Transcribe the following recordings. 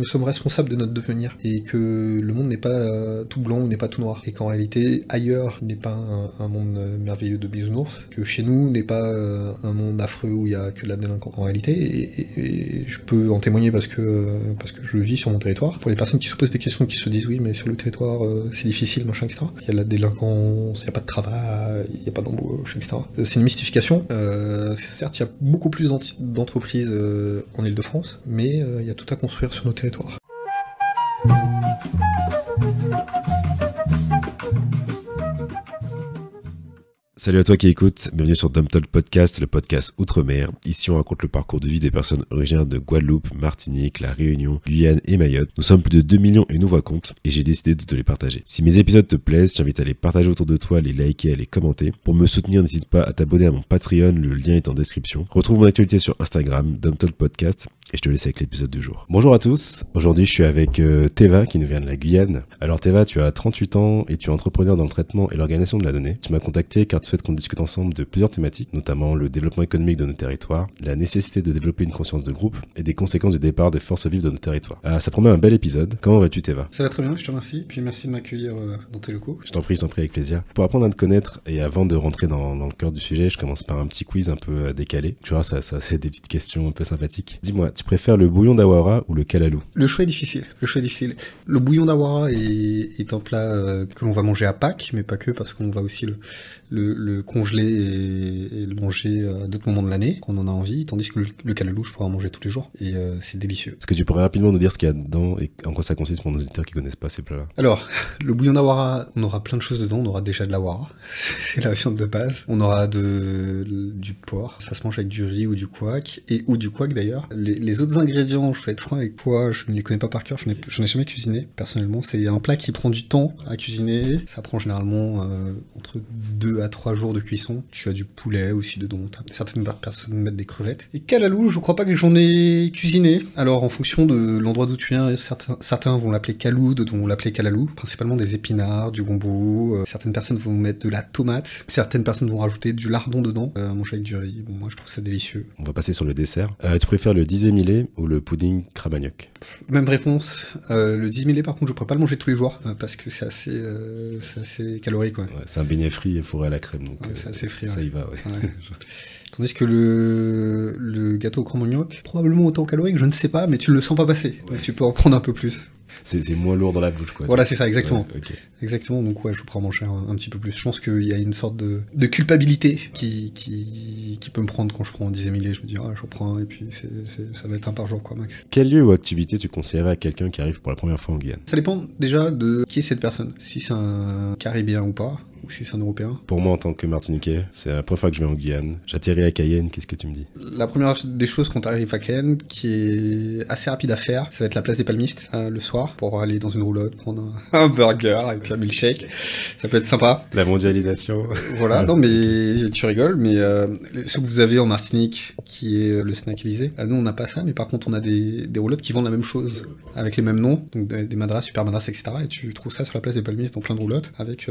nous sommes responsables de notre devenir et que le monde n'est pas euh, tout blanc ou n'est pas tout noir et qu'en réalité ailleurs n'est pas un, monde merveilleux de bisounours, que chez nous n'est pas euh, un monde affreux où il y a que la délinquance en réalité et, je peux en témoigner parce que parce que je vis sur mon territoire. Pour les personnes qui se posent des questions, qui se disent oui mais sur le territoire c'est difficile machin etc. Il y a la délinquance, il n'y a pas de travail, il n'y a pas d'embauche etc. C'est une mystification. certes il y a beaucoup plus d'entreprises en Ile-de-France, mais il y a tout à construire sur nos territoires territoire. Salut à toi qui écoutes, bienvenue sur Dumb Podcast, le podcast Outre-mer. Ici on raconte le parcours de vie des personnes originaires de Guadeloupe, Martinique, La Réunion, Guyane et Mayotte. Nous sommes plus de 2 millions et nous voix compte et j'ai décidé de te les partager. Si mes épisodes te plaisent, j'invite à les partager autour de toi, les liker, à les commenter. Pour me soutenir, n'hésite pas à t'abonner à mon Patreon, le lien est en description. Retrouve mon actualité sur Instagram, Dumb Podcast et je te laisse avec l'épisode du jour. Bonjour à tous, aujourd'hui je suis avec euh, Teva qui nous vient de la Guyane. Alors Teva, tu as 38 ans et tu es entrepreneur dans le traitement et l'organisation de la donnée. Tu m'as contacté car tu souhaites qu'on discute ensemble de plusieurs thématiques, notamment le développement économique de nos territoires, la nécessité de développer une conscience de groupe et des conséquences du départ des forces vives de nos territoires. Euh, ça promet un bel épisode. Comment vas-tu Teva Ça va très bien, je te remercie. Puis merci de m'accueillir euh, dans tes locaux. Je t'en prie, je t'en prie avec plaisir. Pour apprendre à te connaître et avant de rentrer dans, le cœur du sujet, je commence par un petit quiz un peu décalé. Tu vois, ça, ça c'est des petites questions un peu sympathiques. Dis-moi, tu préfères le bouillon d'awara ou le kalalou Le choix est difficile. Le choix est difficile. Le bouillon d'awara est, un plat euh, que l'on va manger à Pâques, mais pas que, parce qu'on va aussi le, le, congeler et, le manger à d'autres moments de l'année, quand on en a envie, tandis que le, kalalou, je pourrais en manger tous les jours, et euh, c'est délicieux. Est-ce que tu pourrais rapidement nous dire ce qu'il y a dedans et en quoi ça consiste pour nos auditeurs qui connaissent pas ces plats-là? Alors, le bouillon d'awara, on aura plein de choses dedans. On aura déjà de l'awara, c'est la viande de base. On aura de, du porc, ça se mange avec du riz ou du couac, et ou du couac d'ailleurs. Les, les autres ingrédients je vais être franc avec toi, je ne les connais pas par cœur, je n'en ai, jamais cuisiné personnellement. C'est un plat qui prend du temps à cuisiner. Ça prend généralement euh, entre 2 à 3 jours de cuisson. Tu as du poulet aussi dedans. Certaines personnes mettent des crevettes. Et calalou, je crois pas que j'en ai cuisiné. Alors en fonction de l'endroit d'où tu viens, certains, certains vont l'appeler calou, d'autres vont l'appeler calalou. Principalement des épinards, du gombo. Euh, certaines personnes vont mettre de la tomate. Certaines personnes vont rajouter du lardon dedans, euh, manger avec du riz. Bon, moi je trouve ça délicieux. On va passer sur le dessert. tu préfères le disé ou le pudding même réponse. Euh, le 10 000 par contre, je pourrais pas le manger tous les jours euh, parce que c'est assez, euh, assez calorique. Ouais. c'est un beignet frit et fourré à la crème, donc frit. Ça y va. Tandis que le, le gâteau au cromognoc, probablement autant calorique, je ne sais pas, mais tu le sens pas passer. Donc tu peux en prendre un peu plus c'est moins lourd dans la bouche. Quoi, voilà, c'est ça, exactement. Exactement, donc ouais, je prends manger un, un, petit peu plus. Je pense qu'il y a une sorte de, de culpabilité qui, qui, qui, peut me prendre quand je prends 10 millés. Je me dis, ah, je prends et puis ça va être un par jour, quoi, max. Quel lieu ou activité tu conseillerais à quelqu'un qui arrive pour la première fois en Guyane? Ça dépend déjà de qui est cette personne. Si c'est un Caribéen ou pas ou si c'est un Européen? Pour moi, en tant que Martiniquais, c'est la première fois que je vais en Guyane. J'atterris à Cayenne, qu'est-ce que tu me dis? La première des choses quand tu arrives à Cayenne, qui est assez rapide à faire, ça va être la place des palmistes euh, le soir, pour aller dans une roulotte, prendre un, burger et puis un milkshake. Ça peut être sympa. La mondialisation. Voilà, non mais tu rigoles, mais euh, ce que vous avez en Martinique, qui est le snack Élysée, euh, nous on n'a pas ça, mais par contre on a des, des roulottes qui vendent la même chose, avec les mêmes noms, donc des, madras, super madras, etc. Et tu trouves ça sur la place des palmistes dans plein de roulottes, avec,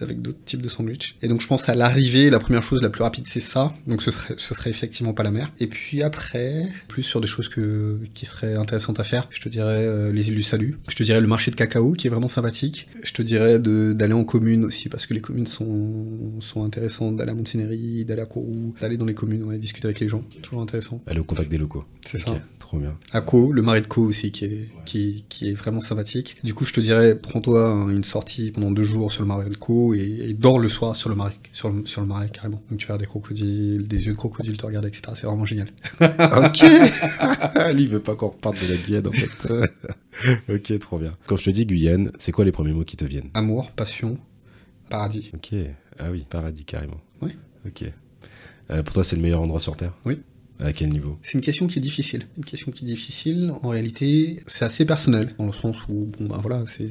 avec d'autres types de sandwich. Et donc je pense à l'arrivée, la première chose la plus rapide c'est ça, donc ce serait, ce serait effectivement pas la mer. Et puis après, plus sur des choses que, qui seraient intéressantes à faire, je te dirais euh, les îles du Salut, je te dirais le marché de cacao qui est vraiment sympathique, je te dirais d'aller en commune aussi parce que les communes sont, sont intéressantes, d'aller à Monténéry, d'aller à Kourou, d'aller dans les communes, ouais, discuter avec les gens, toujours intéressant. Aller au contact des locaux. C'est ça. Trop bien. À Co, le marais de Co aussi qui est, qui, qui est vraiment sympathique. Du coup je te dirais, prends-toi une sortie pendant deux jours sur le marais de Co et, et dors le soir sur le marais, sur le, sur le marais carrément. Donc tu vas des crocodiles, des yeux de crocodile te regarder, etc. C'est vraiment génial. ok. Lui, il veut pas qu'on reparte de la Guyane en fait. ok, trop bien. Quand je te dis Guyane, c'est quoi les premiers mots qui te viennent? Amour, passion, paradis. Ok. Ah oui, paradis carrément. Oui. Ok. Euh, pour toi, c'est le meilleur endroit sur Terre? Oui. C'est une question qui est difficile. Une question qui est difficile. En réalité, c'est assez personnel, dans le sens où, bon, bah voilà, c'est,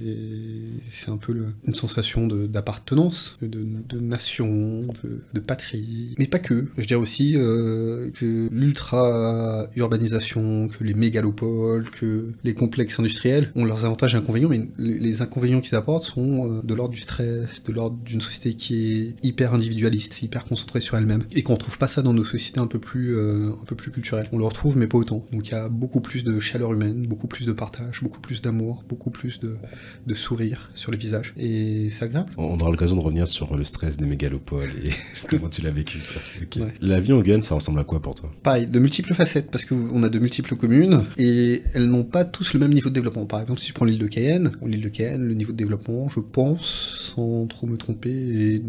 c'est un peu une sensation d'appartenance, de, de, nation, de, de, patrie. Mais pas que. Je dirais aussi euh, que l'ultra-urbanisation, que les mégalopoles, que les complexes industriels ont leurs avantages et inconvénients, mais les inconvénients qu'ils apportent sont euh, de l'ordre du stress, de l'ordre d'une société qui est hyper individualiste, hyper concentrée sur elle-même. Et qu'on trouve pas ça dans nos sociétés un peu plus. Euh, un peu plus culturel. On le retrouve, mais pas autant. Donc il y a beaucoup plus de chaleur humaine, beaucoup plus de partage, beaucoup plus d'amour, beaucoup plus de, de sourire sur les visages. Et c'est agréable. On aura l'occasion de revenir sur le stress des mégalopoles et comment tu l'as vécu. Toi. Ok. Ouais. La vie en Guyane, ça ressemble à quoi pour toi? Pareil, de multiples facettes, parce qu'on a de multiples communes, et elles n'ont pas tous le même niveau de développement. Par exemple, si je prends l'île de Cayenne, l'île de Cayenne, le niveau de développement, je pense, sans trop me tromper, est,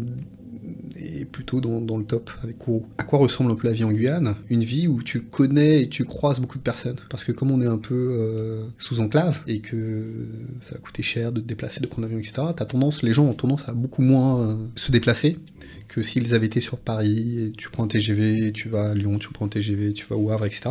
est plutôt dans, le top avec Kourou. À quoi ressemble un peu la vie en Guyane? Une vie où tu connais et tu croises beaucoup de personnes. Parce que comme on est un peu euh, sous enclave, et que ça va coûter cher de te déplacer, de prendre l'avion, etc., tendance, les gens ont tendance à beaucoup moins euh, se déplacer que s'ils avaient été sur Paris, et tu prends un TGV, tu vas à Lyon, tu prends un TGV, tu vas au Havre, etc.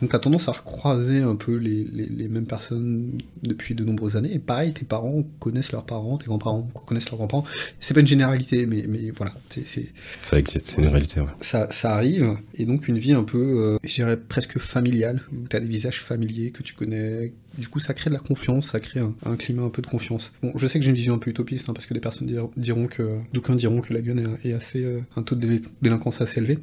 Donc tu as tendance à recroiser un peu les, les, les, mêmes personnes depuis de nombreuses années. Et pareil, tes parents connaissent leurs parents, tes grands-parents connaissent leurs grands-parents. C'est pas une généralité, mais, mais voilà. c'est c'est Ça existe, c'est une réalité, ouais. Ça, ça arrive, et donc une vie un peu, euh, je dirais presque familiale, où tu as des visages familiers que tu connais. Du coup, ça crée de la confiance, ça crée un, climat un peu de confiance. Bon, je sais que j'ai une vision un peu utopiste, hein, parce que des personnes dir- diront que, d'aucuns diront que la Guyane est, assez, euh, un taux de délinquance assez élevé.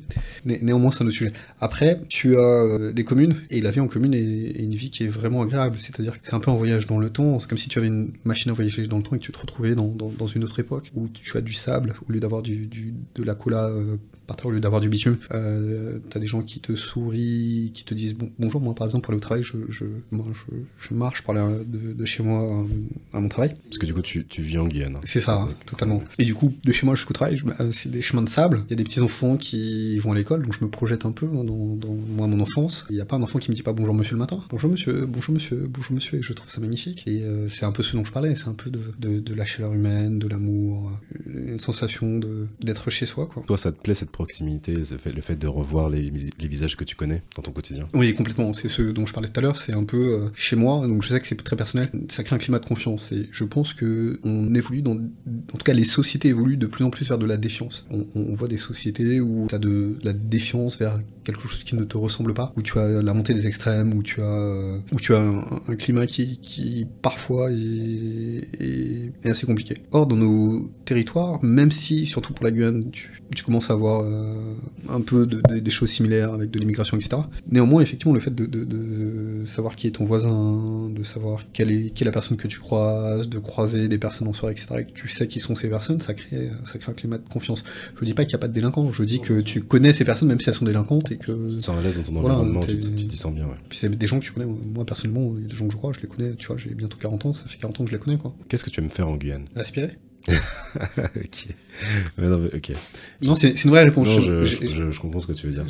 Né- néanmoins, c'est un autre sujet. Après, tu as euh, des communes, et la vie en commune est, une vie qui est vraiment agréable. C'est-à-dire que c'est un peu un voyage dans le temps. C'est comme si tu avais une machine à voyager dans le temps et que tu te retrouvais dans, une autre époque, où tu as du sable, au lieu d'avoir de la cola euh, par au lieu d'avoir du bitume. Euh, t'as des gens qui te sourient, qui te disent bon, bonjour. Moi, par exemple, pour aller au travail, je, je, moi, je, je marche aller de, de chez moi à, à mon travail. Parce que du coup, tu, tu vis en Guyane. hein. C'est ça, hein, totalement. Et du coup, de chez moi jusqu'au travail, euh, c'est des chemins de sable. Il y a des petits enfants qui vont à l'école, donc je me projette un peu hein, dans, dans moi, mon enfance. Il n'y a pas un enfant qui me dit pas bonjour monsieur le matin. Bonjour monsieur, bonjour monsieur, bonjour monsieur. Et je trouve ça magnifique. Et euh, c'est un peu ce dont je parlais. C'est un peu de, de, de la chaleur humaine, de l'amour, euh, une sensation d'être chez soi, quoi. Toi, ça te plaît cette proximité, le fait de revoir les, visages que tu connais dans ton quotidien Oui, complètement. C'est ce dont je parlais tout à l'heure. C'est un peu euh, chez moi. Donc je sais que c'est très personnel. Ça crée un climat de confiance. Et je pense que on évolue dans, en tout cas, les sociétés évoluent de plus en plus vers de la défiance. On, voit des sociétés où tu as de la défiance vers quelque chose qui ne te ressemble pas, où tu as la montée des extrêmes, où tu as, euh, où tu as un, climat qui, qui parfois est, assez compliqué. Or, dans nos territoires, même si, surtout pour la Guyane, tu, tu commences à avoir un peu de, de- des choses similaires avec de l'immigration, etc. Néanmoins, effectivement, le fait de, savoir qui est ton voisin, de savoir quelle est, qui est la personne que tu croises, de croiser des personnes en soirée, etc., et que tu sais qui sont ces personnes, ça crée, ça crée un climat de confiance. Je dis pas qu'il n'y a pas de délinquants, je dis que tu connais ces personnes même si elles sont délinquantes et que Tu te sens à l'aise dans ton Voilà, environnement, tu, t'y sens bien, ouais. puis c'est des gens que tu connais. Moi personnellement, il y a des gens que je crois, je les connais. Tu vois, j'ai bientôt 40 ans, ça fait 40 ans que je les connais, quoi. Qu'est-ce que tu aimes faire en Guyane? Aspirer Ok. Non, mais- ok. Non, c'est une vraie réponse. Non, Je- je, j'ai- je- je comprends ce que tu veux dire.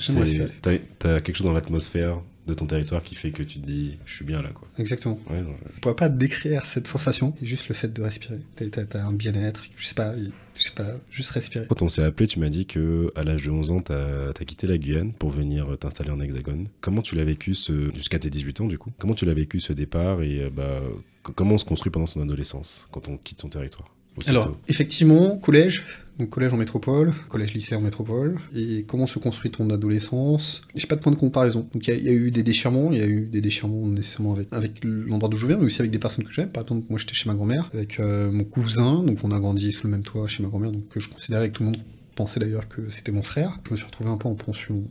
T'as t'as quelque chose dans l'atmosphère de ton territoire qui fait que tu te dis, je suis bien là, quoi. Exactement. Ouais, non, je- Je pourrais pas décrire cette sensation, juste le fait de respirer. T'as- T'as t'as un bien-être, je sais pas, je sais pas, juste respirer. Quand on s'est appelé, tu m'as dit que à l'âge de 11 ans, t'as as quitté la Guyane pour venir t'installer en Hexagone. Comment tu l'as vécu ce... jusqu'à tes 18 ans, du coup? Comment tu l'as vécu ce départ? Et euh, bah, comment on se construit pendant son adolescence quand on quitte son territoire? Aussitôt Alors, effectivement, collège, donc collège en métropole, collège-lycée en métropole, et comment se construit ton adolescence? J'ai pas de point de comparaison. Donc il y, a- il y a eu des déchirements, il y a eu des déchirements nécessairement avec, avec l'endroit d'où je viens, mais aussi avec des personnes que j'aime. Par exemple, moi j'étais chez ma grand-mère, avec euh, mon cousin, donc on a grandi sous le même toit chez ma grand-mère, donc que je considérais que tout le monde pensait d'ailleurs que c'était mon frère. Je me suis retrouvé un peu en pension,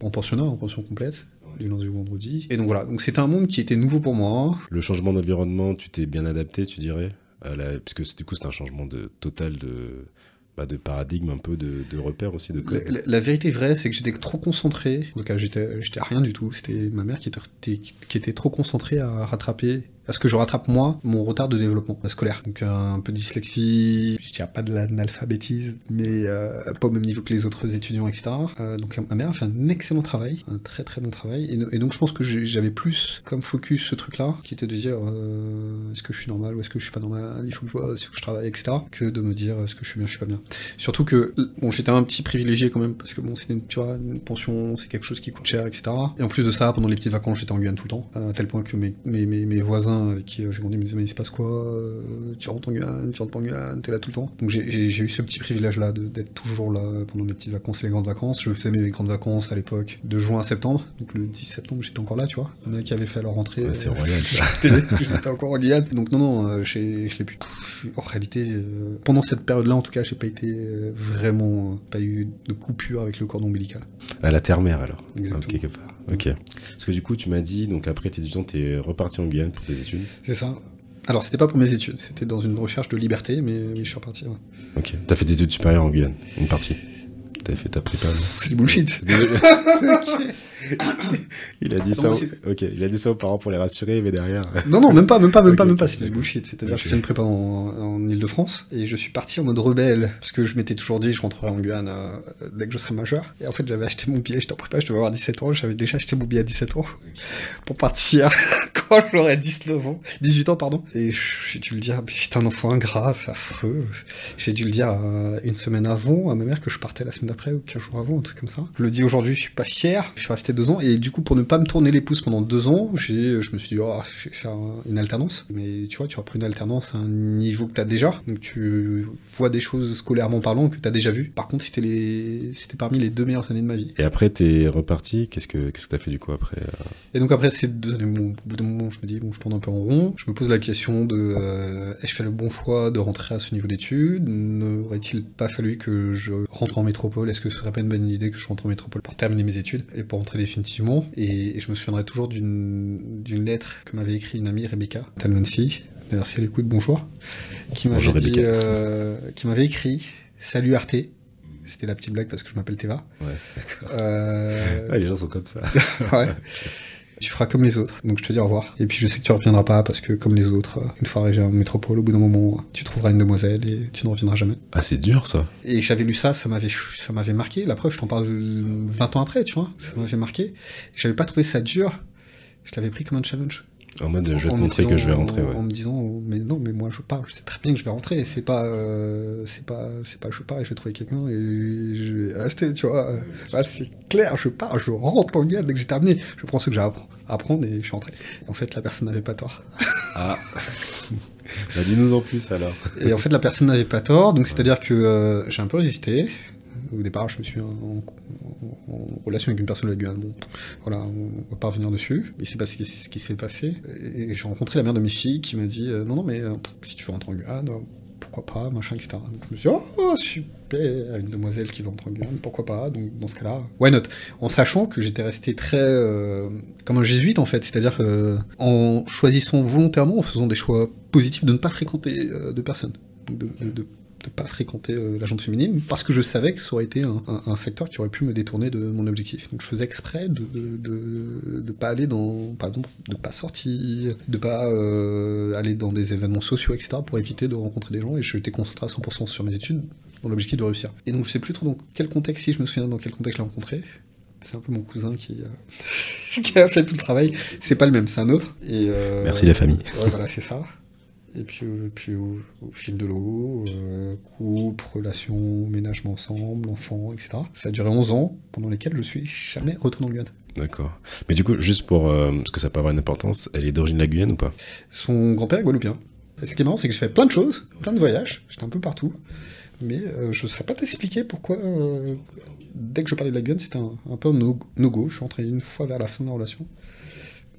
en pensionnat, en pension complète du lundi au vendredi. Et donc voilà, donc c'était un monde qui était nouveau pour moi, Le changement d'environnement, tu t'es bien adapté, tu dirais? À la... Puisque c'est- du coup, c'est un changement total de, bah, de paradigme, un peu de, de repère aussi, La, vérité vraie, c'est que j'étais trop concentré. J'étais, à rien du tout. C'était ma mère qui était trop concentrée à rattraper, à ce que je rattrape moi, mon retard de développement scolaire. Donc euh, un peu de dyslexie, je dirais pas de l'analphabétisme, mais euh, pas au même niveau que les autres étudiants, etc. Euh, donc ma mère a fait un excellent travail, un très très bon travail. Et, donc je pense que j'avais plus comme focus ce truc-là, qui était de dire est-ce que je suis normal ou est-ce que je suis pas normal, il faut que je vois, que je travaille, etc. Que de me dire est-ce que je suis bien, je suis pas bien. Surtout que, bon, j'étais un petit privilégié quand même, parce que bon, c'était une, tu vois, une pension, c'est quelque chose qui coûte cher, etc. Et en plus de ça, pendant les petites vacances, j'étais en Guyane tout le temps, à tel point que mes, mes, mes voisins avec qui euh, j'ai grandi me disaient mais il se passe quoi euh, Tu rentres en Guyane, tu rentres en Guyane, t'es là tout le temps. Donc j'ai- eu ce petit privilège-là d'être toujours là pendant les petites vacances et les grandes vacances. Je faisais mes grandes vacances à l'époque de juin à septembre. Donc le 10 septembre, j'étais encore là, tu vois. Il y en a qui avaient fait leur rentrée. Ouais, c'est euh, royal ça. J'étais encore en Guyane. Donc non, non, euh, je l'ai pu. En réalité, euh, pendant cette période-là, en tout cas, j'ai pas été euh, vraiment, pas eu de coupure avec le cordon ombilical. À la terre-mère alors, Exactement. Quelque part. Ok. Parce que du coup, tu m'as dit, donc après tes 18 ans, t'es reparti en Guyane pour tes études. C'est ça. Alors, c'était pas pour mes études, c'était dans une recherche de liberté, mais oui, je suis reparti. ouais. Ok. T'as fait des études supérieures en Guyane, une partie. T'as fait ta prépa. C'est du bullshit. Il a dit Non, ça. mais au- Ok, il a dit ça aux parents pour les rassurer, mais derrière. Non, non, même pas, même pas, même pas, même ok, pas, c'était bullshit. C'est-à-dire, Ok. j'ai fait une prépa en, en Ile-de-France, et je suis parti en mode rebelle, parce que je m'étais toujours dit, je rentrerai en Guyane euh, dès que je serai majeur. Et en fait, j'avais acheté mon billet, j'étais en prépa, je devais avoir 17 ans, j'avais déjà acheté mon billet à 17 ans, pour partir quand j'aurais 19 ans, 18 ans, pardon. Et j'ai dû le dire, j'étais un enfant ingrat, c'est affreux. J'ai dû le dire euh, une semaine avant à ma mère que je partais la semaine d'après, ou 15 jours avant, un truc comme ça. Je le dis aujourd'hui, je suis pas fier, je suis resté deux ans, et du coup, pour ne pas me tourner les pouces pendant deux ans, j'ai, je me suis dit, oh, je vais faire un- une alternance. Mais tu vois, tu reprends une alternance à un niveau que tu as déjà, donc tu vois des choses scolairement parlant que tu as déjà vues. Par contre, c'était les, c'était parmi les deux meilleures années de ma vie. Et après, t'es reparti. Qu'est-ce que qu'est-ce que t'as fait du coup après euh Et donc après ces deux années, bon, au bout d'un moment, je me dis, bon, je tourne un peu en rond. Je me pose la question de, euh, est-ce que je fais le bon choix de rentrer à ce niveau d'études? N'aurait-il pas fallu que je rentre en métropole? Est-ce que ce serait pas une bonne idée que je rentre en métropole pour terminer mes études et pour rentrer définitivement et, et je me souviendrai toujours d'une lettre que m'avait écrit une amie, Rebecca Talmancy, d'ailleurs si elle écoute, bonjour, qui m'avait dit, euh, qui m'avait écrit, salut Arte. C'était la petite blague parce que je m'appelle Teva. Ouais. Euh, Ah, les gens sont comme ça. ouais. Tu feras comme les autres, donc je te dis au revoir. Et puis je sais que tu reviendras pas parce que comme les autres, euh, une fois arrivé en métropole, au bout d'un moment, tu trouveras une demoiselle et tu ne reviendras jamais. Ah, c'est dur ça. Et j'avais lu ça, ça m'avait, ça m'avait marqué. La preuve, je t'en parle 20 ans après, tu vois. Ça m'avait marqué. J'avais pas trouvé ça dur. Je l'avais pris comme un challenge. En mode, je vais te montrer que je vais rentrer. En Ouais. me disant, mais non, mais moi je pars, je sais très bien que je vais rentrer. C'est pas, euh, c'est pas, c'est pas, je pars et je vais trouver quelqu'un et je vais rester, tu vois. Ah, c'est clair, je pars, je rentre en Guyane dès que j'ai terminé. Je prends ce que j'ai à apprendre et je suis rentré. En fait, la personne n'avait pas tort. Ah. bah, dis-nous en plus alors. Et en fait, la personne n'avait pas tort, donc c'est-à-dire que euh, j'ai un peu résisté. Au départ, je me suis en, en- relation avec une personne de la Guyane. Bon, voilà, on va pas revenir dessus. Il s'est passé ce qui s'est passé. Et j'ai rencontré la mère de mes filles qui m'a dit euh, Non, non, mais euh, si tu veux rentrer en Guyane, euh, pourquoi pas, machin, etc. Donc je me suis dit Oh, super, une demoiselle qui veut rentrer en Guyane, pourquoi pas Donc dans ce cas-là, why not? En sachant que j'étais resté très. comme un jésuite en fait, c'est-à-dire en choisissant volontairement, en faisant des choix positifs de ne pas fréquenter de personnes. De pas fréquenter euh, la gente féminine parce que je savais que ça aurait été un, un- un facteur qui aurait pu me détourner de mon objectif. Donc je faisais exprès de de, de, de pas aller dans, par exemple, de pas sortir, de pas euh, aller dans des événements sociaux, etc. pour éviter de rencontrer des gens et j'étais concentré à 100% sur mes études dans l'objectif de réussir. Et donc je sais plus trop dans quel contexte, si je me souviens dans quel contexte je l'ai rencontré. C'est un peu mon cousin qui, euh, qui a fait tout le travail. C'est pas le même, c'est un autre. Et, euh, Merci la famille. Ouais, voilà, c'est ça. Et puis, euh, puis au, au fil de l'eau, euh, couple, relations, ménagement ensemble, enfants, etc. Ça a duré 11 ans, pendant lesquels je suis jamais retourné en Guyane. D'accord. Mais du coup, juste pour. euh, parce que ça peut avoir une importance, elle est d'origine de la Guyane ou pas? Son grand-père est guadeloupéen. Et ce qui est marrant, c'est que j'ai fait plein de choses, plein de voyages, j'étais un peu partout, mais euh, je ne saurais pas t'expliquer pourquoi, euh, dès que je parlais de la Guyane, c'était un, un peu un no- no-go. je suis entré une fois vers la fin de la relation.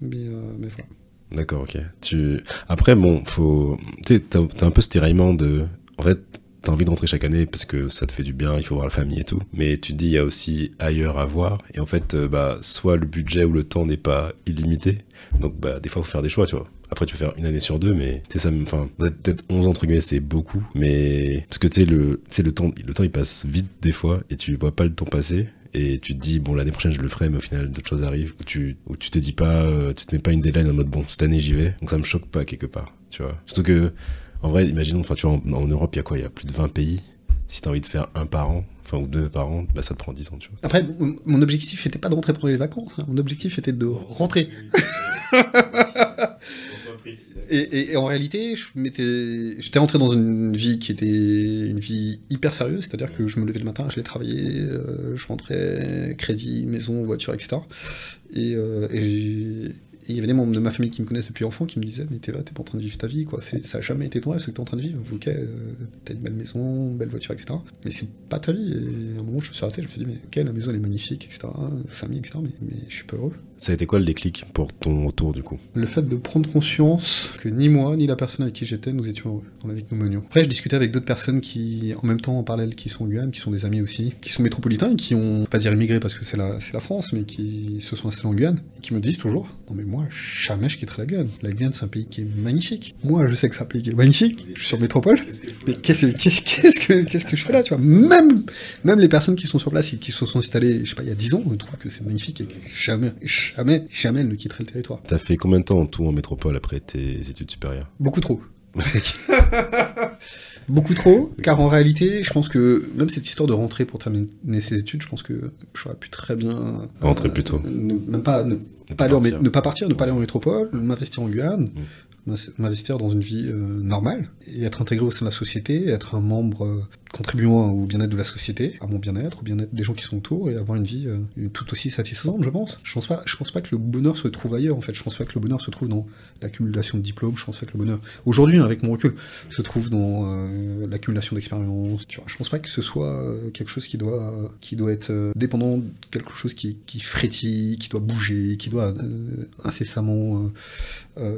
Mais, mais voilà. D'accord, ok. Tu... Après, bon, faut. Tu sais, t'as un peu ce tiraillement de. En fait, t'as envie de rentrer chaque année parce que ça te fait du bien, il faut voir la famille et tout. Mais tu te dis, il y a aussi ailleurs à voir. Et en fait, euh, bah, soit le budget ou le temps n'est pas illimité. Donc, bah, des fois, faut faire des choix, tu vois. Après, tu peux faire une année sur deux, mais tu sais, ça. Enfin, peut-être 11 entre guillemets, c'est beaucoup. Mais. Parce que tu sais, le, tu sais, le temps, le temps, il passe vite des fois et tu vois pas le temps passer. Et tu te dis, bon, l'année prochaine, je le ferai, mais au final, d'autres choses arrivent. Où tu, où tu te dis pas, euh, tu te mets pas une deadline en mode, bon, cette année, j'y vais. Donc ça me choque pas quelque part, tu vois. Surtout que, en vrai, imaginons, enfin, tu vois, en, en Europe, il y a quoi? Il y a plus de 20 pays. Si t'as envie de faire un par an, enfin, ou deux par an, bah, ça te prend 10 ans, tu vois. Après, mon- objectif n'était pas de rentrer pendant les vacances, hein. mon objectif était de rentrer. Et, et- et en réalité, j'étais rentré dans une vie qui était une vie hyper sérieuse, c'est-à-dire que je me levais le matin, j'allais travailler, euh, je rentrais, crédit, maison, voiture, etc. Et, euh, et, Et il y avait des membres de ma famille qui me connaissent depuis enfant qui me disaient Mais t'es là, t'es pas en train de vivre ta vie, quoi. Ça a jamais été ton rêve, ce que t'es en train de vivre. Ok, euh, t'as une belle maison, une belle voiture, etc. Mais c'est pas ta vie. Et à un moment, je me suis arrêté, je me suis dit Mais ok, la maison elle est magnifique, etc. Famille, etc. Mais, mais je suis pas heureux. Ça a été quoi le déclic pour ton retour du coup? Le fait de prendre conscience que ni moi, ni la personne avec qui j'étais, nous étions heureux dans la vie que nous menions. Après, je discutais avec d'autres personnes qui, en même temps, en parallèle, qui sont en Guyane, qui sont des amis aussi, qui sont métropolitains qui ont, pas dire immigré parce que c'est la, c'est la France, mais qui se sont installés en Guyane, et qui me disent toujours, non mais moi, jamais je quitterai la Guyane. La Guyane, c'est un pays qui est magnifique. Moi, je sais que c'est un pays qui est magnifique. Je suis sur métropole. Mais qu'est-ce que, qu'est-ce que je fais là, tu vois? Même, même les personnes qui sont sur place et qui se sont installées, je sais pas, il y a 10 ans, elles trouvent que c'est magnifique et que jamais, jamais, jamais elles ne quitteraient le territoire. T'as fait combien de temps en tout en métropole après tes études supérieures? Beaucoup trop. Beaucoup trop, car en réalité, je pense que même cette histoire de rentrer pour terminer ses études, je pense que j'aurais pu très bien euh, Rentrer plus tôt. ne, même pas ne, Ne pas aller en ne pas partir, ne pas aller en métropole, m'investir en Guyane, Mm. m'investir dans une vie euh, normale et être intégré au sein de la société, être un membre euh, contribuant au bien-être de la société, à mon bien-être, au bien-être des gens qui sont autour et avoir une vie euh, tout aussi satisfaisante, je pense. Je pense pas, je pense pas que le bonheur se trouve ailleurs en fait. Je pense pas que le bonheur se trouve dans l'accumulation de diplômes. Je pense pas que le bonheur aujourd'hui, avec mon recul, se trouve dans euh, l'accumulation d'expérience. Tu vois, je pense pas que ce soit euh, quelque chose qui doit qui doit être dépendant de quelque chose qui qui frétille, qui doit bouger, qui doit incessamment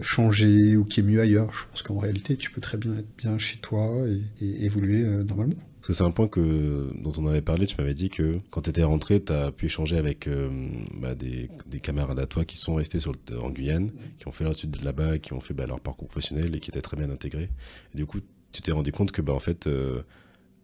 changer ou qui est mieux ailleurs. Je pense qu'en réalité, tu peux très bien être bien chez toi et, et évoluer normalement. Parce que c'est un point dont on avait parlé, tu m'avais dit que quand tu étais rentré, tu as pu échanger avec euh, bah, des, des camarades à toi qui sont restés en Guyane, qui ont fait leur étude là-bas, qui ont fait bah, leur parcours professionnel et qui étaient très bien intégrés. Et du coup, tu t'es rendu compte que bah, en fait, euh,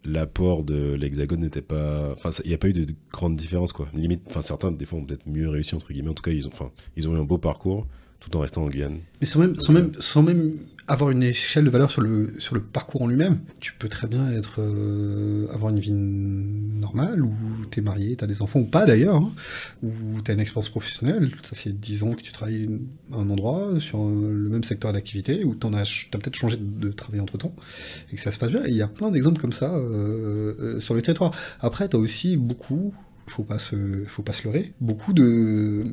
l'apport de l'Hexagone n'était pas. Enfin, il n'y a pas eu de grande différence, quoi. Limite, certains, des fois, ont peut-être mieux réussi, entre guillemets. En tout cas, ils ont, ils ont eu un beau parcours tout en restant en Guyane. Mais sans même, sans même, sans même avoir une échelle de valeur sur le, sur le parcours en lui-même, tu peux très bien être, euh, avoir une vie normale, où t'es marié, t'as des enfants, ou pas d'ailleurs, hein, où t'as une expérience professionnelle, ça fait 10 ans que tu travailles à un endroit, sur un- le même secteur d'activité, où t'en as, peut-être changé de, de travail entre-temps, et que ça se passe bien. Il y a plein d'exemples comme ça euh, euh, sur le territoire. Après, t'as aussi beaucoup faut pas se, faut pas se leurrer, beaucoup de,